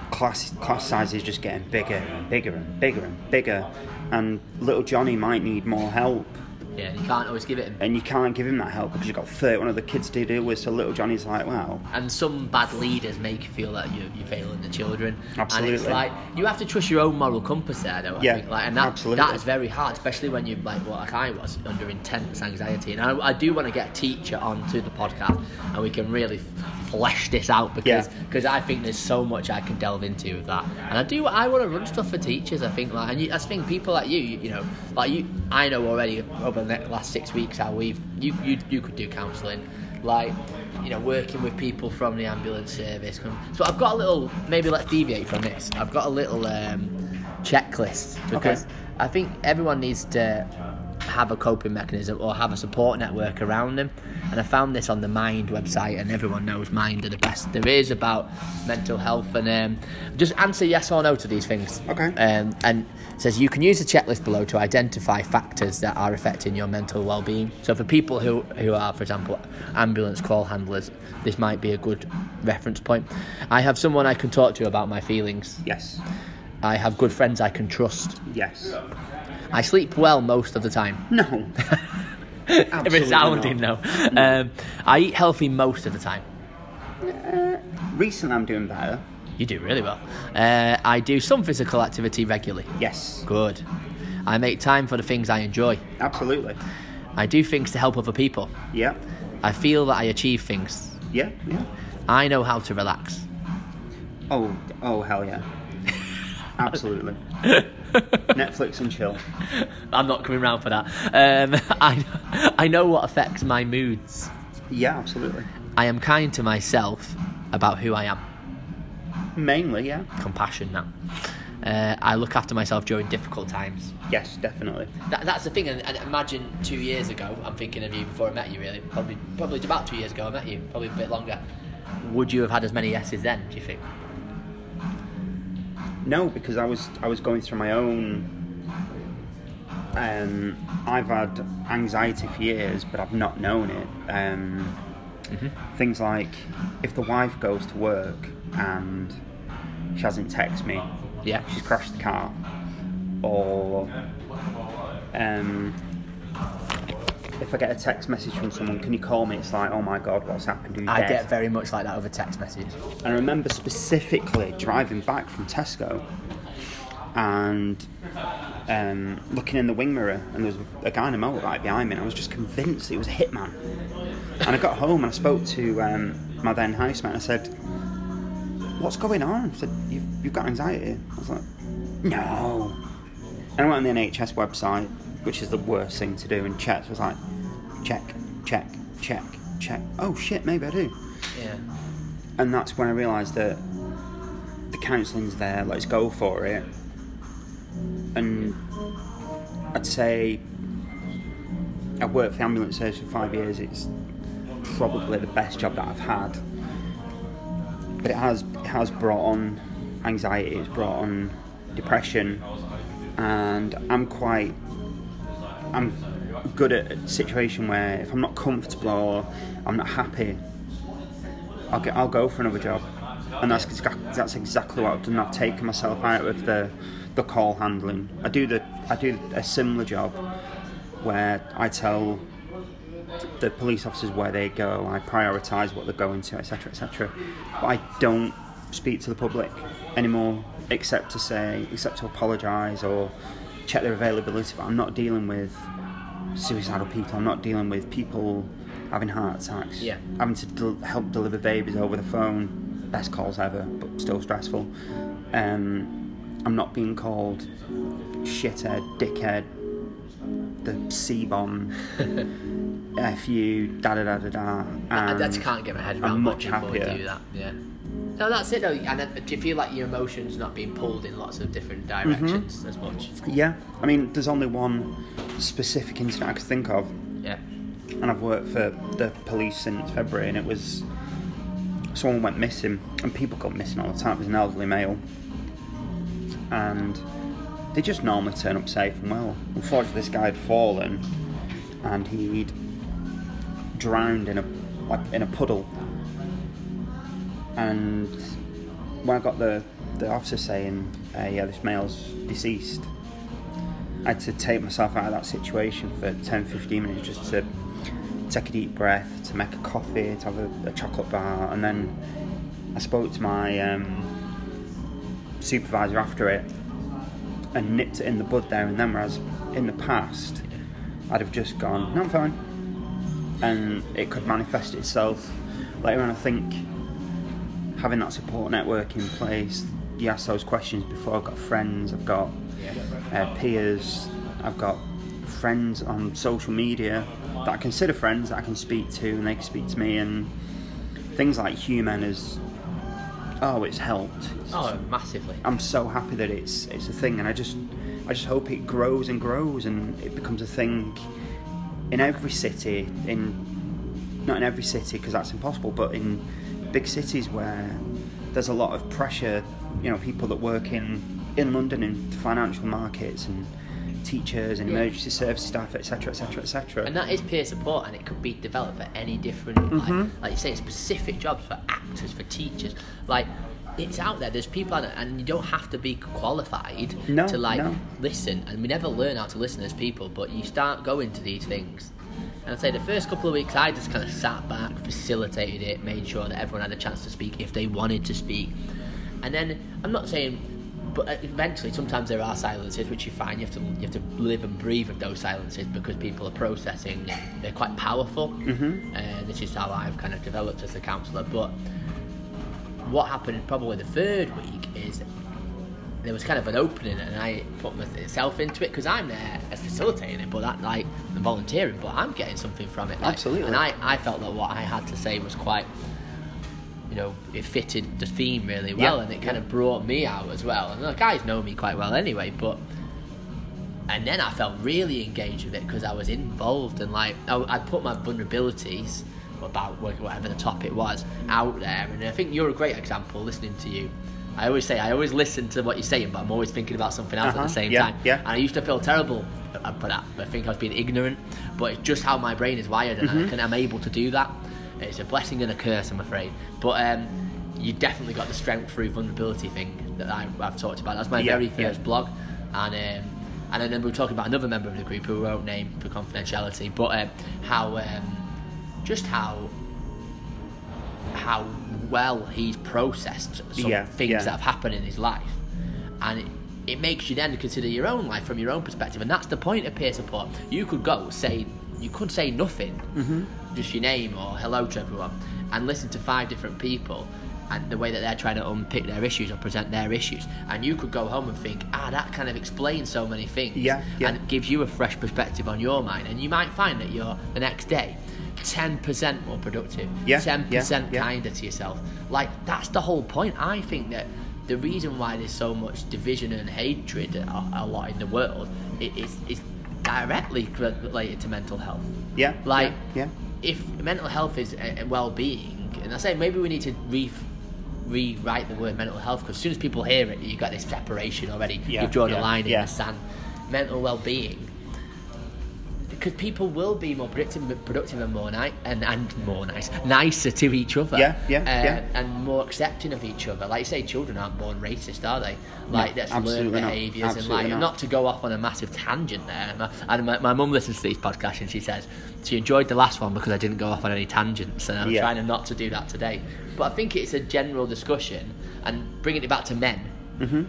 B: class class size is just getting bigger and bigger and bigger and bigger and little Johnny might need more help
A: Yeah, you can't always give it.
B: and you can't give him that help because you've got 31 other kids to deal with so little Johnny's like wow
A: And some bad leaders make you feel that you're, you're failing the children. And it's
B: Absolutely.
A: like you have to trust your own moral compass there, though. I
B: Yeah,
A: think. Like, and that,
B: absolutely.
A: that is very hard, especially when you're like, well, like I was under intense anxiety. And I, I do want to get a teacher onto the podcast, and we can really flesh this out because
B: Yeah.
A: because I think there's so much I can delve into with that. And I do I want to run stuff for teachers. I think like, and you, I think people like you, you, you know, like you, I know already over the last six weeks how we've you you you could do counselling, like. You know, working with people from the ambulance service. So I've got a little. Maybe let's deviate from this. I've got a little um, checklist because
B: Okay.
A: I think everyone needs to have a coping mechanism or have a support network around them. And I found this on the Mind website, and everyone knows Mind are the best there is about mental health. And um, just answer yes or no to these things.
B: Okay.
A: Um, and it says you can use the checklist below to identify factors that are affecting your mental well-being. So for people who who are, for example, ambulance call handlers, this might be a good reference point. I have someone I can talk to about my feelings.
B: yes
A: I have good friends I can trust.
B: yes
A: I sleep well most of the time.
B: no Absolutely
A: Resounding no. Um, I eat healthy most of the time.
B: recently I'm doing better
A: You do really well. Uh, I do some physical activity regularly.
B: yes
A: Good. I make time for the things I enjoy.
B: absolutely
A: I do things to help other people.
B: yeah
A: I feel that I achieve things.
B: yeah yeah
A: I know how to relax.
B: oh oh hell yeah absolutely Netflix and chill
A: I'm not coming round for that. Um, I, I know what affects my moods.
B: yeah absolutely
A: I am kind to myself about who I am.
B: mainly yeah
A: Compassion now. Uh, I look after myself during difficult times.
B: yes definitely
A: That, that's the thing, and, and imagine two years ago. I'm thinking of you before I met you. Really, probably, probably about two years ago I met you. Probably a bit longer. Would you have had as many yeses then? Do you think?
B: No, because I was I was going through my own. Um, I've had anxiety for years, but I've not known it. Um, Things like if the wife goes to work and she hasn't texted me,
A: Yeah.
B: she's crashed the car, or um, if I get a text message from someone, can you call me? It's like, oh my god, what's happened? Who's
A: I
B: dead?
A: get very much like that over text message.
B: And I remember specifically driving back from Tesco and um, looking in the wing mirror, and there was a guy in a motorbike behind me, and I was just convinced he was a hitman. And I got home and I spoke to um, my then housemate, and I said, What's going on? I said, You've, you've got anxiety. I was like, No. And I went on the NHS website, which is the worst thing to do, and checked. I was like, Check, check, check, check. Oh shit, maybe I do
A: Yeah.
B: and that's when I realised that the counselling's there. Let's go for it. And I'd say I worked for the ambulance service for five years. It's probably the best job that I've had. But it has it has brought on anxiety. It's brought on depression, and I'm quite I'm good at a situation where if I'm not comfortable or I'm not happy, I'll get, I'll go for another job, and that's exac- that's exactly what I've done. I've taken myself out of the the call handling. I do the I do a similar job where I tell the police officers where they go. I prioritise what they're going to, etc., etc. But I don't speak to the public anymore, except to say, except to apologise or check their availability. But I'm not dealing with suicidal people. I'm not dealing with people having heart attacks.
A: Yeah.
B: Having to del- help deliver babies over the phone. Best calls ever, but still stressful. Um, I'm not being called shithead, dickhead, the C bomb, F you, da da da da da.
A: I, I just can't get my head
B: I'm much happier.
A: do that. Yeah. No, that's it though. And do you feel like your emotions not being pulled in lots of different directions
B: Mm-hmm.
A: as much?
B: Yeah, I mean, there's only one specific incident I can think of,
A: Yeah.
B: and I've worked for the police since February, and it was someone went missing, and people got missing all the time. It was an elderly male, and they just normally turn up safe and well. Unfortunately, this guy had fallen, and he'd drowned in a like in a puddle, and when I got the the officer saying, uh, "Yeah, this male's deceased," I had to take myself out of that situation for 10 15 minutes just to take a deep breath, to make a coffee, to have a, a chocolate bar, and then I spoke to my um, supervisor after it and nipped it in the bud there and then. Whereas in the past, I'd have just gone, "No, I'm fine," and it could manifest itself later on. I think having that support network in place, you ask those questions before. I've got friends, I've got uh, peers, I've got friends on social media that I consider friends that I can speak to and they can speak to me, and things like Human has, oh, it's helped.
A: Oh, massively.
B: I'm so happy that it's it's a thing, and I just I just hope it grows and grows and it becomes a thing in every city. In not in every city because that's impossible, but in big cities where there's a lot of pressure. You know, people that work in in London in financial markets and teachers and
A: Yeah.
B: emergency service staff, etc., etc., etc.
A: And that is peer support, and it could be developed for any different,
B: Mm-hmm.
A: like, like you say, specific jobs for actors, for teachers. Like, it's out there. There's people out there, and you don't have to be qualified
B: No,
A: to like
B: no.
A: listen. And we never learn how to listen as people, but you start going to these things. And I'd say the first couple of weeks, I just kind of sat back, facilitated it, made sure that everyone had a chance to speak if they wanted to speak. And then I'm not saying, but eventually, sometimes there are silences which you find you have to you have to live and breathe with those silences because people are processing. They're quite powerful, mm-hmm. and this is how I've kind of developed as a counsellor. But what happened probably the third week is there was kind of an opening and I put myself into it because I'm there as facilitating it, but that like I'm volunteering, but I'm getting something from it. like-
B: Absolutely.
A: And I, I felt that what I had to say was quite, you know, it fitted the theme really well,
B: Yeah,
A: and it kind of brought me out as well. And the guys know me quite well anyway, but. And then I felt really engaged with it because I was involved and like I, I put my vulnerabilities about whatever the topic was out there. And I think you're a great example listening to you. I always say I always listen to what you're saying, but I'm always thinking about something else at
B: Uh-huh,
A: the same
B: yeah,
A: time.
B: yeah.
A: And I used to feel terrible for that. I think I was being ignorant, but it's just how my brain is wired, and
B: Mm-hmm.
A: I can, I'm able to do that. It's a blessing and a curse, I'm afraid. But um, you definitely got the strength through vulnerability thing that I, I've talked about. That's my
B: Yeah,
A: very first blog, and um, and then we were talking about another member of the group who we won't name for confidentiality, but um, how um, just how how well he's processed some
B: Yeah,
A: things
B: yeah.
A: that have happened in his life, and it, it makes you then consider your own life from your own perspective, and that's the point of peer support. You could go say you could say nothing,
B: Mm-hmm.
A: just your name or hello to everyone, and listen to five different people. And the way that they're trying to unpick their issues or present their issues, and you could go home and think, ah, that kind of explains so many things,
B: Yeah, yeah.
A: and it gives you a fresh perspective on your mind, and you might find that you're the next day ten percent more productive,
B: Yeah,
A: 10%
B: yeah.
A: kinder to yourself. Like that's the whole point. I think that the reason why there's so much division and hatred a, a lot in the world it is is directly related to mental health.
B: Yeah.
A: Like
B: yeah.
A: if mental health is a, well-being, and I say maybe we need to re- rewrite the word mental health because as soon as people hear it, you've got this separation already.
B: Yeah,
A: You've drawn
B: yeah,
A: a line in
B: yeah.
A: the sand. Mental well-being. Because people will be more productive, productive and more nice, and, and more nice, nicer to each other.
B: Yeah, yeah,
A: uh,
B: yeah.
A: And more accepting of each other. Like you say, children aren't born racist, are they? Like that's learned behaviours and like
B: not.
A: not to go off on a massive tangent there. My, and my, my mum listens to these podcasts and she says she enjoyed the last one because I didn't go off on any tangents, and I'm
B: Yeah.
A: trying to not to do that today. But I think it's a general discussion and bringing it back to men.
B: Mm-hmm.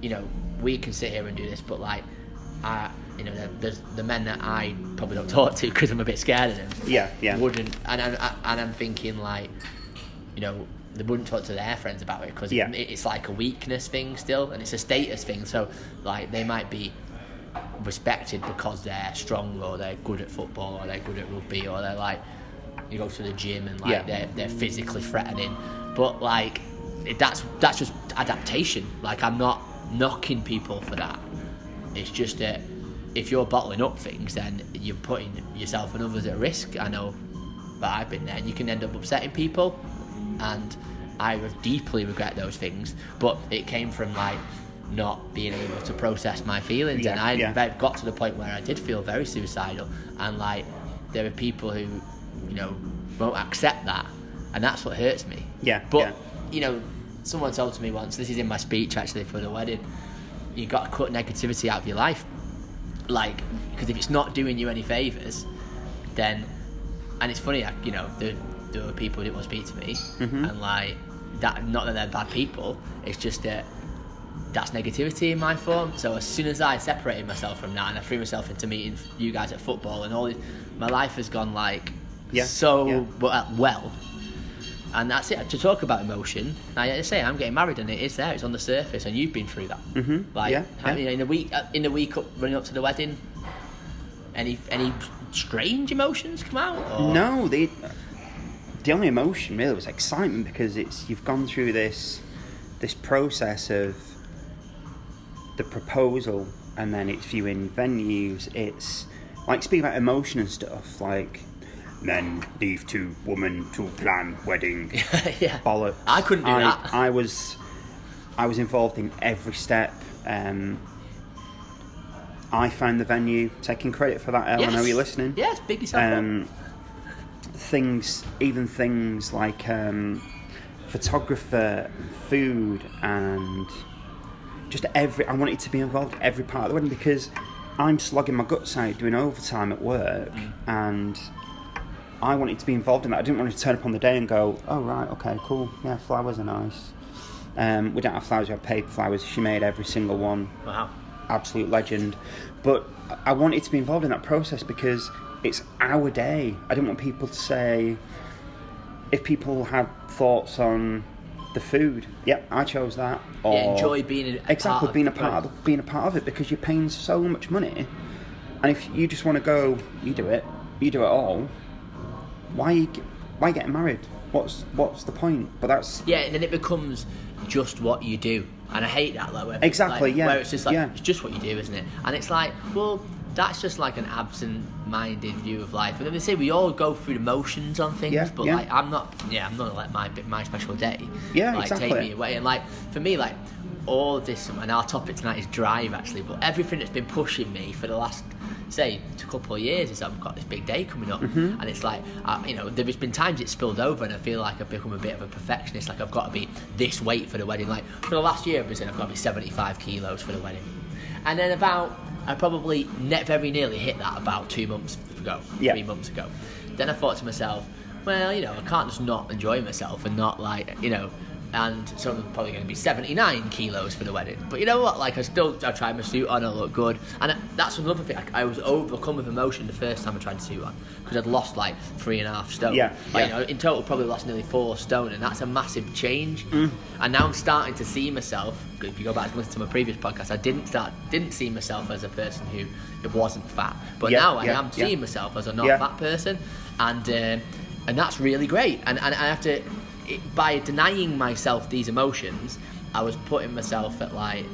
A: You know, we can sit here and do this, but like, I, you know, the, there's the men that I probably don't talk to because I'm a bit scared of them.
B: Yeah, yeah.
A: Wouldn't, and I'm, and I'm thinking like, you know, they wouldn't talk to their friends about it because
B: Yeah.
A: it, it's like a weakness thing still, and it's a status thing. So like, they might be respected because they're strong or they're good at football or they're good at rugby or they're like you go to the gym and like
B: Yeah.
A: they're, they're physically threatening but like that's that's just adaptation like i'm not knocking people for that it's just that if you're bottling up things then you're putting yourself and others at risk i know but i've been there and you can end up upsetting people and i deeply regret those things but it came from like not being able to process my feelings and i
B: yeah.
A: got to the point where i did feel very suicidal and like there are people who you know won't accept that and that's what hurts me
B: Yeah,
A: but
B: yeah.
A: you know someone told to me once this is in my speech actually for the wedding you got to cut negativity out of your life like because if it's not doing you any favors then and it's funny like, you know there, there were people who didn't want to speak to me
B: Mm-hmm.
A: and like that not that they're bad people it's just that that's negativity in my form so as soon as I separated myself from that and I threw myself into meeting you guys at football and all this, my life has gone like
B: Yeah,
A: so
B: yeah.
A: well, well and that's it. To talk about emotion, now like I say I'm getting married, and it is there. It's on the surface, and you've been through that.
B: Mhm,
A: Like,
B: yeah, yeah.
A: you know, in the week, uh, in the week up, running up to the wedding, any any strange emotions come out? Or?
B: No, the the only emotion really was excitement because it's you've gone through this this process of the proposal and then it's viewing venues. It's like speaking about emotion and stuff like men leave to woman to plan wedding
A: yeah.
B: bollocks.
A: I couldn't do
B: I,
A: that.
B: I was I was involved in every step. Um, I found the venue, taking credit for that. Elle, I know you're listening
A: Yes, big yourself
B: um, things, even things like um, photographer, food, and just every. I wanted to be involved every part of the wedding because I'm slogging my guts out doing overtime at work,
A: Mm.
B: and I wanted to be involved in that. I didn't want to turn up on the day and go, "Oh right, okay, cool, yeah, flowers are nice." Um, we don't have flowers; we have paper flowers. She made every single one
A: Wow.
B: absolute legend. But I wanted to be involved in that process because it's our day. I didn't want people to say if people had thoughts on the food. Yep, I chose that. Or
A: Yeah, enjoy being a
B: exactly
A: part of
B: being a part of being a part of it because you're paying so much money. And if you just want to go, you do it. You do it all. Why you, why getting married? What's what's the point? But that's
A: Yeah, and then it becomes just what you do, and I hate that though. where-
B: Exactly,
A: like,
B: yeah,
A: Where it's just like
B: yeah.
A: it's just what you do, isn't it? And it's like, well, that's just like an absent-minded view of life. And then they say we all go through the motions on things,
B: Yeah,
A: but
B: yeah.
A: like I'm not. Yeah, I'm not gonna let my my special day.
B: Yeah,
A: like
B: exactly.
A: take me away. And like for me, like all this, and our topic tonight is drive actually. But everything that's been pushing me for the last say a couple of years is I've got this big day coming up,
B: Mm-hmm.
A: and it's like uh, you know there's been times it's spilled over, and I feel like I've become a bit of a perfectionist. Like I've got to be this weight for the wedding. Like for the last year, I've been saying I've got to be 75 kilos for the wedding, and then about I probably ne- very nearly hit that about two months ago, three months ago. Then I thought to myself, well, you know, I can't just not enjoy myself and not like, you know, and so I'm probably going to be 79 kilos for the wedding. But you know what? Like, I still I tried my suit on, I look good, and that's another thing. I, I was overcome with emotion the first time I tried the suit on because I'd lost like three and a half stone.
B: Yeah,
A: Like,
B: yeah.
A: you know, in total, probably lost nearly four stone, and that's a massive change. And now I'm starting to see myself. If you go back and listen to my previous podcast, I didn't start, didn't see myself as a person who it wasn't fat, but
B: Yeah,
A: now I am
B: yeah.
A: seeing myself as a not
B: Yeah.
A: fat person, and um, and that's really great. And and I have to, it, by denying myself these emotions, I was putting myself at like.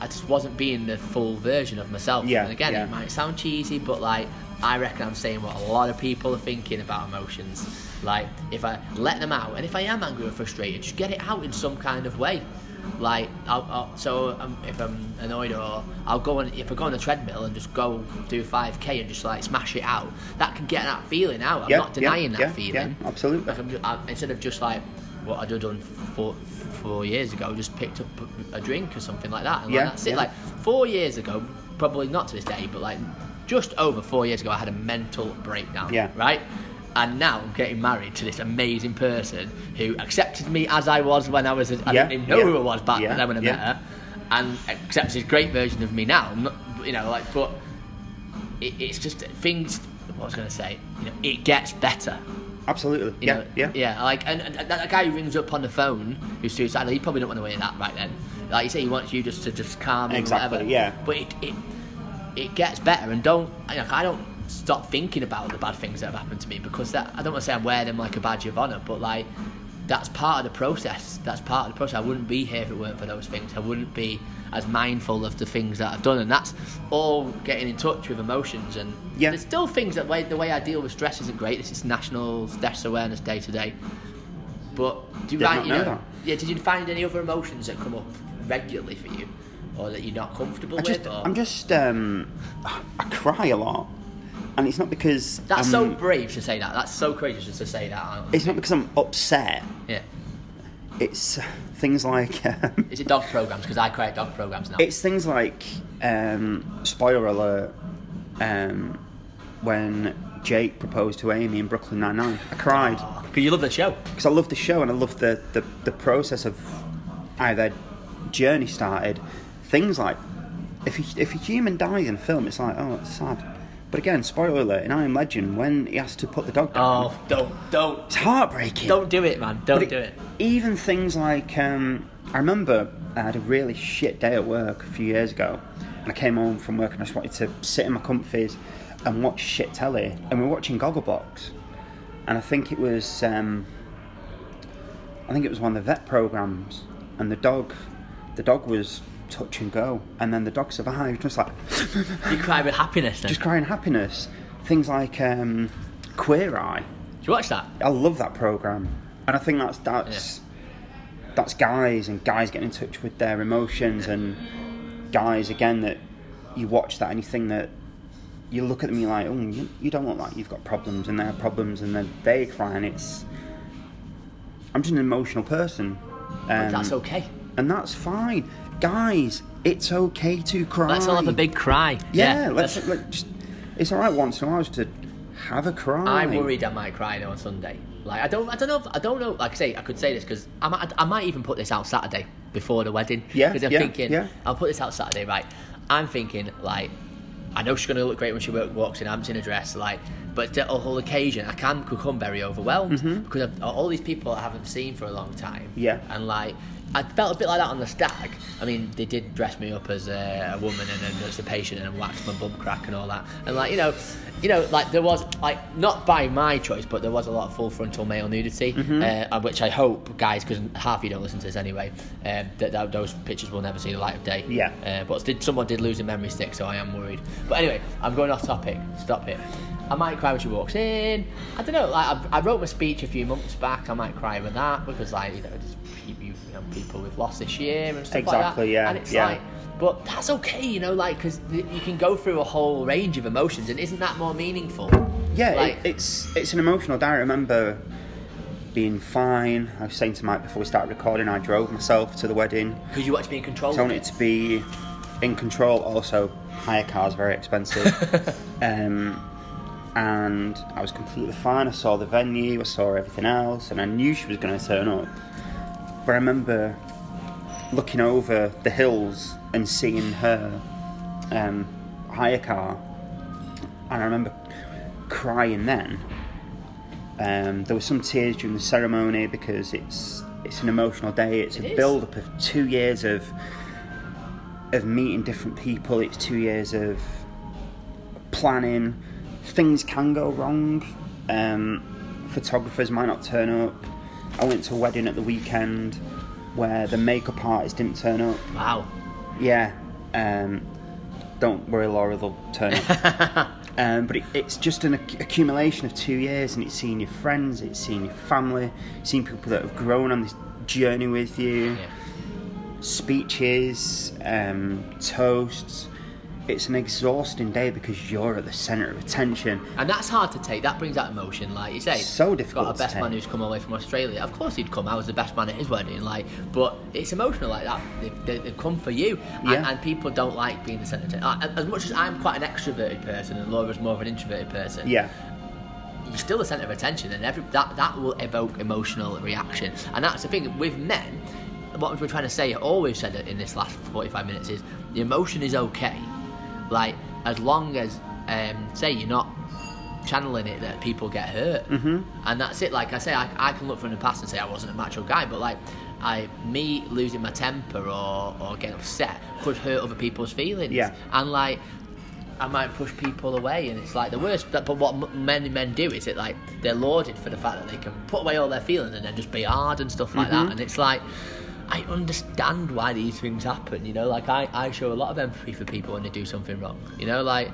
A: I just wasn't being the full version of myself.
B: Yeah,
A: and again,
B: yeah.
A: it might sound cheesy, but like I reckon I'm saying what a lot of people are thinking about emotions. Like if I let them out, and if I am angry or frustrated, just get it out in some kind of way. Like I'll, I'll, so um, if I'm annoyed or I'll go on if I go on a treadmill and just go do 5k and just like smash it out. That can get that feeling out. I'm
B: Yeah,
A: not denying
B: yeah,
A: that
B: yeah,
A: feeling.
B: yeah, absolutely.
A: Like I'm just, I, instead of just like what I'd have done four, four years ago, just picked up a drink or something like that, and
B: Yeah,
A: like, that's it. Like four years ago, probably not to this day, but like just over four years ago, I had a mental breakdown.
B: Yeah.
A: Right. And now I'm getting married to this amazing person who accepted me as I was when I was. I
B: Yeah,
A: didn't even know
B: yeah,
A: who I was back
B: yeah,
A: then when I
B: yeah.
A: met her, and accepts this great version of me now. Not, you know, like, but it, it's just things. What I was going to say, you know, it gets better.
B: Absolutely.
A: You
B: Yeah,
A: know,
B: yeah.
A: yeah. Like, and, and that guy who rings up on the phone who's suicidal, he probably don't want to hear that right then. Like you say, he wants you just to just calm him,
B: Exactly,
A: whatever.
B: yeah.
A: But it, it it gets better, and don't like I don't stop thinking about the bad things that have happened to me because that I don't want to say I wear them like a badge of honor, but like that's part of the process. That's part of the process. I wouldn't be here if it weren't for those things. I wouldn't be as mindful of the things that I've done, and that's all getting in touch with emotions. And
B: Yeah.
A: there's still things that way the way I deal with stress isn't great. This is National Stress Awareness Day today. But do you find you
B: know
A: know? Yeah. Did you find any other emotions that come up regularly for you, or that you're not comfortable
B: I just,
A: with? Or?
B: I'm just, um, I cry a lot, and it's not because
A: That's
B: I'm,
A: so brave to say that. That's so courageous to say that.
B: It's not because I'm upset.
A: Yeah.
B: It's things like. Um,
A: Is it dog programs? Because I cry at dog programs now.
B: It's things like um, spoiler alert um, when Jake proposed to Amy in Brooklyn Nine Nine. I cried
A: Because you love the show.
B: because I love the show and I love the, the, the process of how their journey started. Things like if he, if a human dies in a film, it's like oh, it's sad. But again, spoiler alert in I Am Legend when he has to put the dog down,
A: Oh, don't, don't,
B: it's heartbreaking.
A: don't do it, man. Don't
B: But
A: do it.
B: Even things like, um, I remember I had a really shit day at work a few years ago, and I came home from work and I just wanted to sit in my comfies and watch shit telly. And we were watching Gogglebox, and I think it was, um, I think it was one of the vet programs, and the dog, the dog was touch and go, and then the dog survived. Just like
A: You cry with happiness. Then.
B: just crying happiness. Things like um, Queer Eye.
A: Did you watch that?
B: I love that program, and I think that's that's that's guys and guys getting in touch with their emotions and guys again that you watch that anything that you look at them you're like, oh, you, you don't look like you've got problems and they have problems and then they cry and it's. I'm just an emotional person. Um,
A: That's okay.
B: And that's fine, guys. It's okay to cry.
A: Let's all have a big cry.
B: Yeah, let's, let just. It's all right once in a while just to have a cry.
A: I'm worried I might cry on Sunday. Like I don't, I don't know, if, I don't know. Like I say, I could say this because I might, I might even put this out Saturday before the wedding.
B: Yeah,
A: Because I'm
B: yeah,
A: thinking,
B: yeah.
A: I'll put this out Saturday, right? I'm thinking like, I know she's gonna look great when she walks in. Hampton in a dress, like, but the whole occasion, I can become very overwhelmed because of all these people I haven't seen for a long time.
B: Mm-hmm. Yeah.
A: And like. I felt a bit like that on the stag. I mean, they did dress me up as a, a woman and then as a patient and waxed my bum crack and all that. And like, you know, you know, like there was like not by my choice, but there was a lot of full frontal male nudity,
B: Mm-hmm.
A: uh, which I hope, guys, because half of you don't listen to this anyway, um, that, that those pictures will never see the light of day.
B: Yeah.
A: Uh, but did someone did lose a memory stick, so I am worried. But anyway, I'm going off topic. Stop it. I might cry when she walks in. I don't know. Like I, I wrote my speech a few months back. I might cry with that because, like, you know, just know, people we've lost this year and stuff like that.
B: Exactly, yeah,
A: And it's
B: yeah.
A: like, but that's okay, you know, like because you can go through a whole range of emotions, and isn't that more meaningful?
B: Yeah,
A: Like-
B: it, it's it's an emotional diary. I remember being fine. I was saying to Mike before we started recording, I drove myself to the wedding.
A: Because you want to be in control.
B: I wanted to be in control. Also, hire cars very expensive. um, and I was completely fine. I saw the venue, I saw everything else, and I knew she was going to turn up. But I remember looking over the hills and seeing her um, hire car, and I remember crying then. Um, there were some tears during the ceremony because it's it's an emotional day. It's
A: It
B: a
A: is.
B: build up of two years of of meeting different people. It's two years of planning. Things can go wrong. Um, photographers might not turn up. I went to a wedding at the weekend where the makeup artist didn't turn up.
A: Wow.
B: Yeah. Um, don't worry, Laura, they'll turn up. um, but it, it's just an acc- accumulation of two years, and it's seeing your friends, it's seeing your family, seeing people that have grown on this journey with you,
A: Yeah.
B: speeches, um, toasts. It's an exhausting day because you're at the centre of attention.
A: And that's hard to take. That brings out emotion. Like you say,
B: So
A: got
B: difficult
A: a
B: to
A: best man who's come away from Australia. Of course he'd come. I was the best man at his wedding. Like, but it's emotional like that. They, they, they come for you, and,
B: Yeah.
A: and people don't like being the centre. of attention. As much as I'm quite an extroverted person, and Laura's more of an introverted person.
B: Yeah.
A: you're still the centre of attention, and every that that will evoke emotional reaction. And that's the thing with men. What we're trying to say, we've said in this last 45 minutes is the emotion is okay. Like as long as, um, say, you're not channeling it that people get hurt, mm-hmm. and that's it. Like I say, I, I can look from the past and say I wasn't a macho guy, but like. I, me losing my temper or, or getting upset could hurt other people's feelings.
B: Yeah.
A: And like, I might push people away, and it's like the worst. But what many men do is it like they're lauded for the fact that they can put away all their feelings and then just be hard and stuff like that. And it's like I understand why these things happen. You know, like I, I show a lot of empathy for people when they do something wrong. You know, like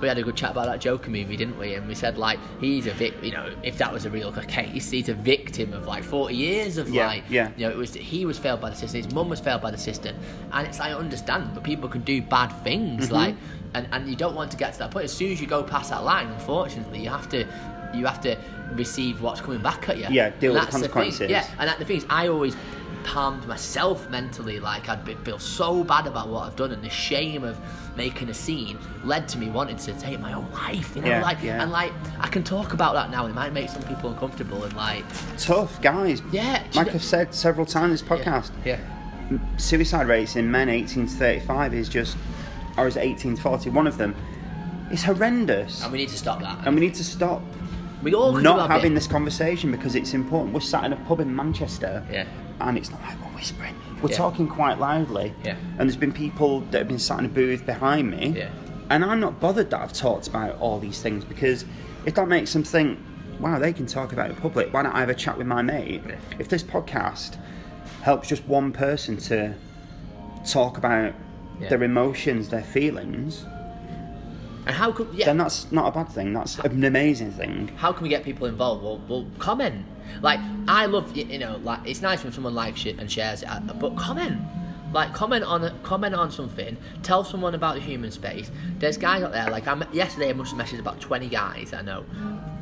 A: we had a good chat about that Joker movie, didn't we? And we said like he's a vic. You know, if that was a real case, he's a victim of like forty years of
B: Yeah,
A: like
B: yeah.
A: you know, it was he was failed by the system, his mum was failed by the system, and it's like I understand, but people can do bad things,
B: Mm-hmm.
A: like, and and you don't want to get to that point. As soon as you go past that line, unfortunately, you have to, you have to receive what's coming back at you.
B: Yeah, deal
A: And
B: with the
A: that's thing.
B: consequences.
A: Yeah, and that, the thing is, I always palmed myself mentally, like I'd be, feel so bad about what I've done, and the shame of making a scene led to me wanting to take my own life. You know,
B: Yeah,
A: like,
B: yeah.
A: and like I can talk about that now. It might make some people uncomfortable, and like,
B: Tough guys.
A: Yeah,
B: Like I've said several times in this podcast,
A: yeah.
B: suicide rates in men 18 to 35 is just, or is it 18 to 40? One of them is horrendous.
A: And we need to stop that.
B: and we need to stop
A: we all
B: not having this conversation because it's important. We're sat in a pub in Manchester,
A: Yeah.
B: And it's not like we're whispering. We're
A: Yeah.
B: talking quite loudly,
A: Yeah.
B: and there's been people that have been sat in a booth behind me,
A: Yeah.
B: and I'm not bothered that I've talked about all these things because if that makes them think, wow, they can talk about it in public. Why don't I have a chat with my mate?
A: Yeah.
B: If this podcast helps just one person to talk about
A: Yeah.
B: their emotions, their feelings,
A: And how could yeah?
B: then that's not a bad thing. That's an amazing thing.
A: how can we get people involved? Well, well, comment. Like I love you know, like it's nice when someone likes it and shares it, uh, but comment. Like comment on comment on something. Tell someone about the human space. There's guys out there. Like I'm yesterday, I must have messaged about 20 guys I know.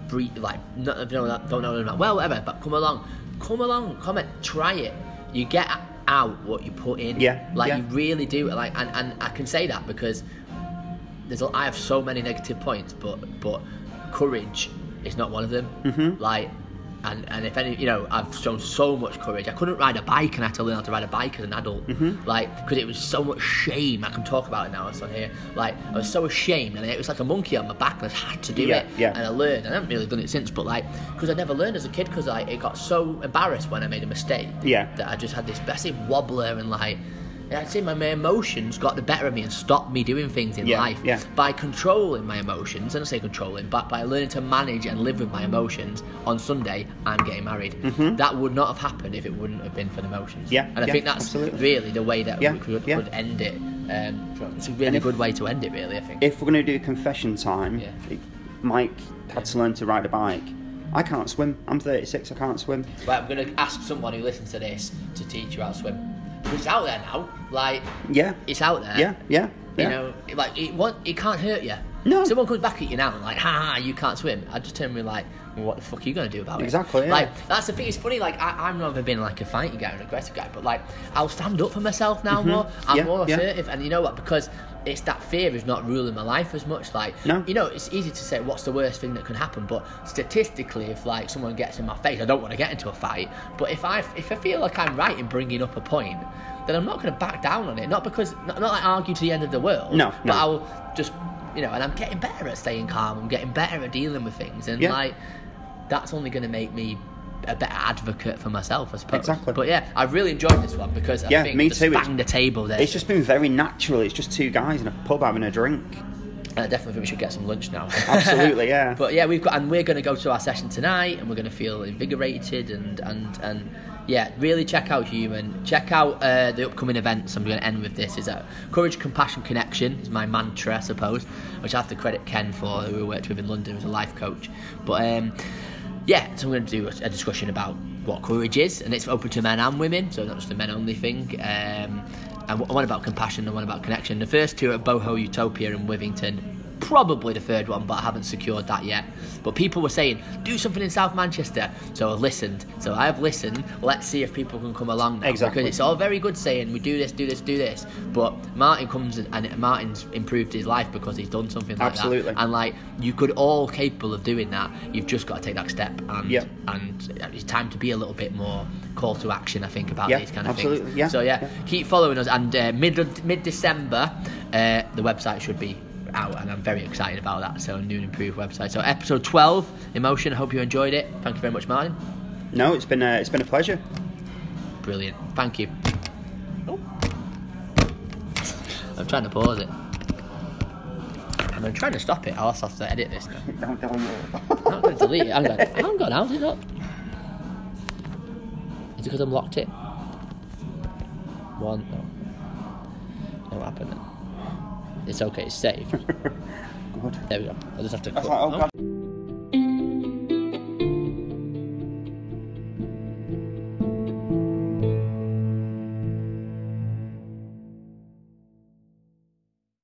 A: Brief, like not, don't know that, don't know them that well, whatever. But come along, come along, comment, try it. You get out what you put in.
B: Yeah,
A: Like
B: yeah.
A: you really do. Like and, and I can say that because there's a, I have so many negative points, but but courage is not one of them. Mm-hmm. Like, and and if any, you know, I've shown so much courage. I couldn't ride a bike, and I had to learn how to ride a bike as an adult. Mm-hmm. Like, because it was so much shame. I can talk about it now. It's on here. Like, I was so ashamed, and it was like a monkey on my back, and I had to do
B: Yeah,
A: it.
B: yeah.
A: And I learned. And I haven't really done it since, but like, because I never learned as a kid, because like it got so embarrassed when I made a mistake.
B: Yeah.
A: That I just had this massive wobbler and like. I'd say my, my emotions got the better of me and stopped me doing things in
B: Yeah,
A: life
B: yeah.
A: by controlling my emotions, and I say controlling, but by learning to manage and live with my emotions, on Sunday I'm getting married. That would not have happened if it wouldn't have been for the emotions.
B: Mm-hmm. Yeah,
A: and I
B: yeah,
A: think that's
B: absolutely.
A: really the way that we could, could end it. Um, it's a really
B: if-
A: good way to end it, really. I think.
B: if we're going to do confession time, it- Mike had to learn to ride a bike. I can't swim. I'm 36. I can't swim.
A: Right, I'm going to ask someone who listens to this to teach you how to swim. It's out there now. Like,
B: Yeah.
A: it's out there.
B: Yeah. Yeah.
A: You
B: yeah.
A: know, like it, what, it can't hurt you.
B: No.
A: Someone comes back at you now and like, ha ha, you can't swim. I just turn and be like, well, what the fuck are you gonna do about
B: Exactly,
A: it?
B: yeah.
A: Like that's the thing. It's funny. Like I, I've never been like a fighting guy or an aggressive guy, but like I'll stand up for myself now more. I'm
B: Mm-hmm. Yeah,
A: more assertive, and you know what? Because it's that fear is not ruling my life as much. Like
B: No.
A: you know, it's easy to say what's the worst thing that can happen, but statistically, if like someone gets in my face, I don't want to get into a fight. But if I if I feel like I'm right in bringing up a point, then I'm not going to back down on it. Not because not, not like argue to the end of the world.
B: No,
A: but
B: no.
A: I'll just you know, and I'm getting better at staying calm. I'm getting better at dealing with things, and
B: Yeah.
A: like that's only going to make me a better advocate for myself, I suppose.
B: Exactly.
A: But yeah, I've really enjoyed this one because I
B: Yeah,
A: think
B: me
A: just
B: too.
A: The table there.
B: It's just been very natural. It's just two guys in a pub having a drink.
A: I definitely think we should get some lunch now.
B: Absolutely, yeah.
A: But yeah, we've got, and we're going to go to our session tonight, and we're going to feel invigorated, and and and yeah, really check out Human. Check out uh, the upcoming events. I'm going to end with this: is that courage, compassion, connection is my mantra, I suppose, which I have to credit Ken for, who we worked with in London as a life coach. But um, yeah, so I'm going to do a, a discussion about what courage is, and it's open to men and women, so not just a men only thing. Um, and one about compassion and one about connection. The first two are Boho Utopia in Withington. Probably the third one, but I haven't secured that yet. But people were saying, do something in South Manchester. So I listened. So I have listened. Let's see if people can come along now.
B: Exactly.
A: Because it's all very good saying, we do this, do this, do this. But Martin comes and, Martin's improved his life because he's done something like
B: Absolutely.
A: that. And like, you could all capable of doing that. You've just got to take that step. And,
B: Yep.
A: and it's time to be a little bit more call to action, I think, about
B: Yeah,
A: these kind of
B: absolutely,
A: things.
B: yeah,
A: So yeah,
B: yeah.
A: keep following us. And uh, mid mid December, uh, the website should be out, and I'm very excited about that. So new and improved website. So episode 12, emotion. I hope you enjoyed it. Thank you very much, Martin.
B: No, it's been a, it's been a pleasure.
A: Brilliant. Thank you. Oh. I'm trying to pause it. And I'm trying to stop it. I'll also have to edit this now.
B: Don't tell me.
A: I'm not going to delete it. I'm going. I'm going. How's it up? Is it because I'm locked in? One. No. No happening. It's okay. It's saved.
B: Good.
A: There we go. I'll just have to.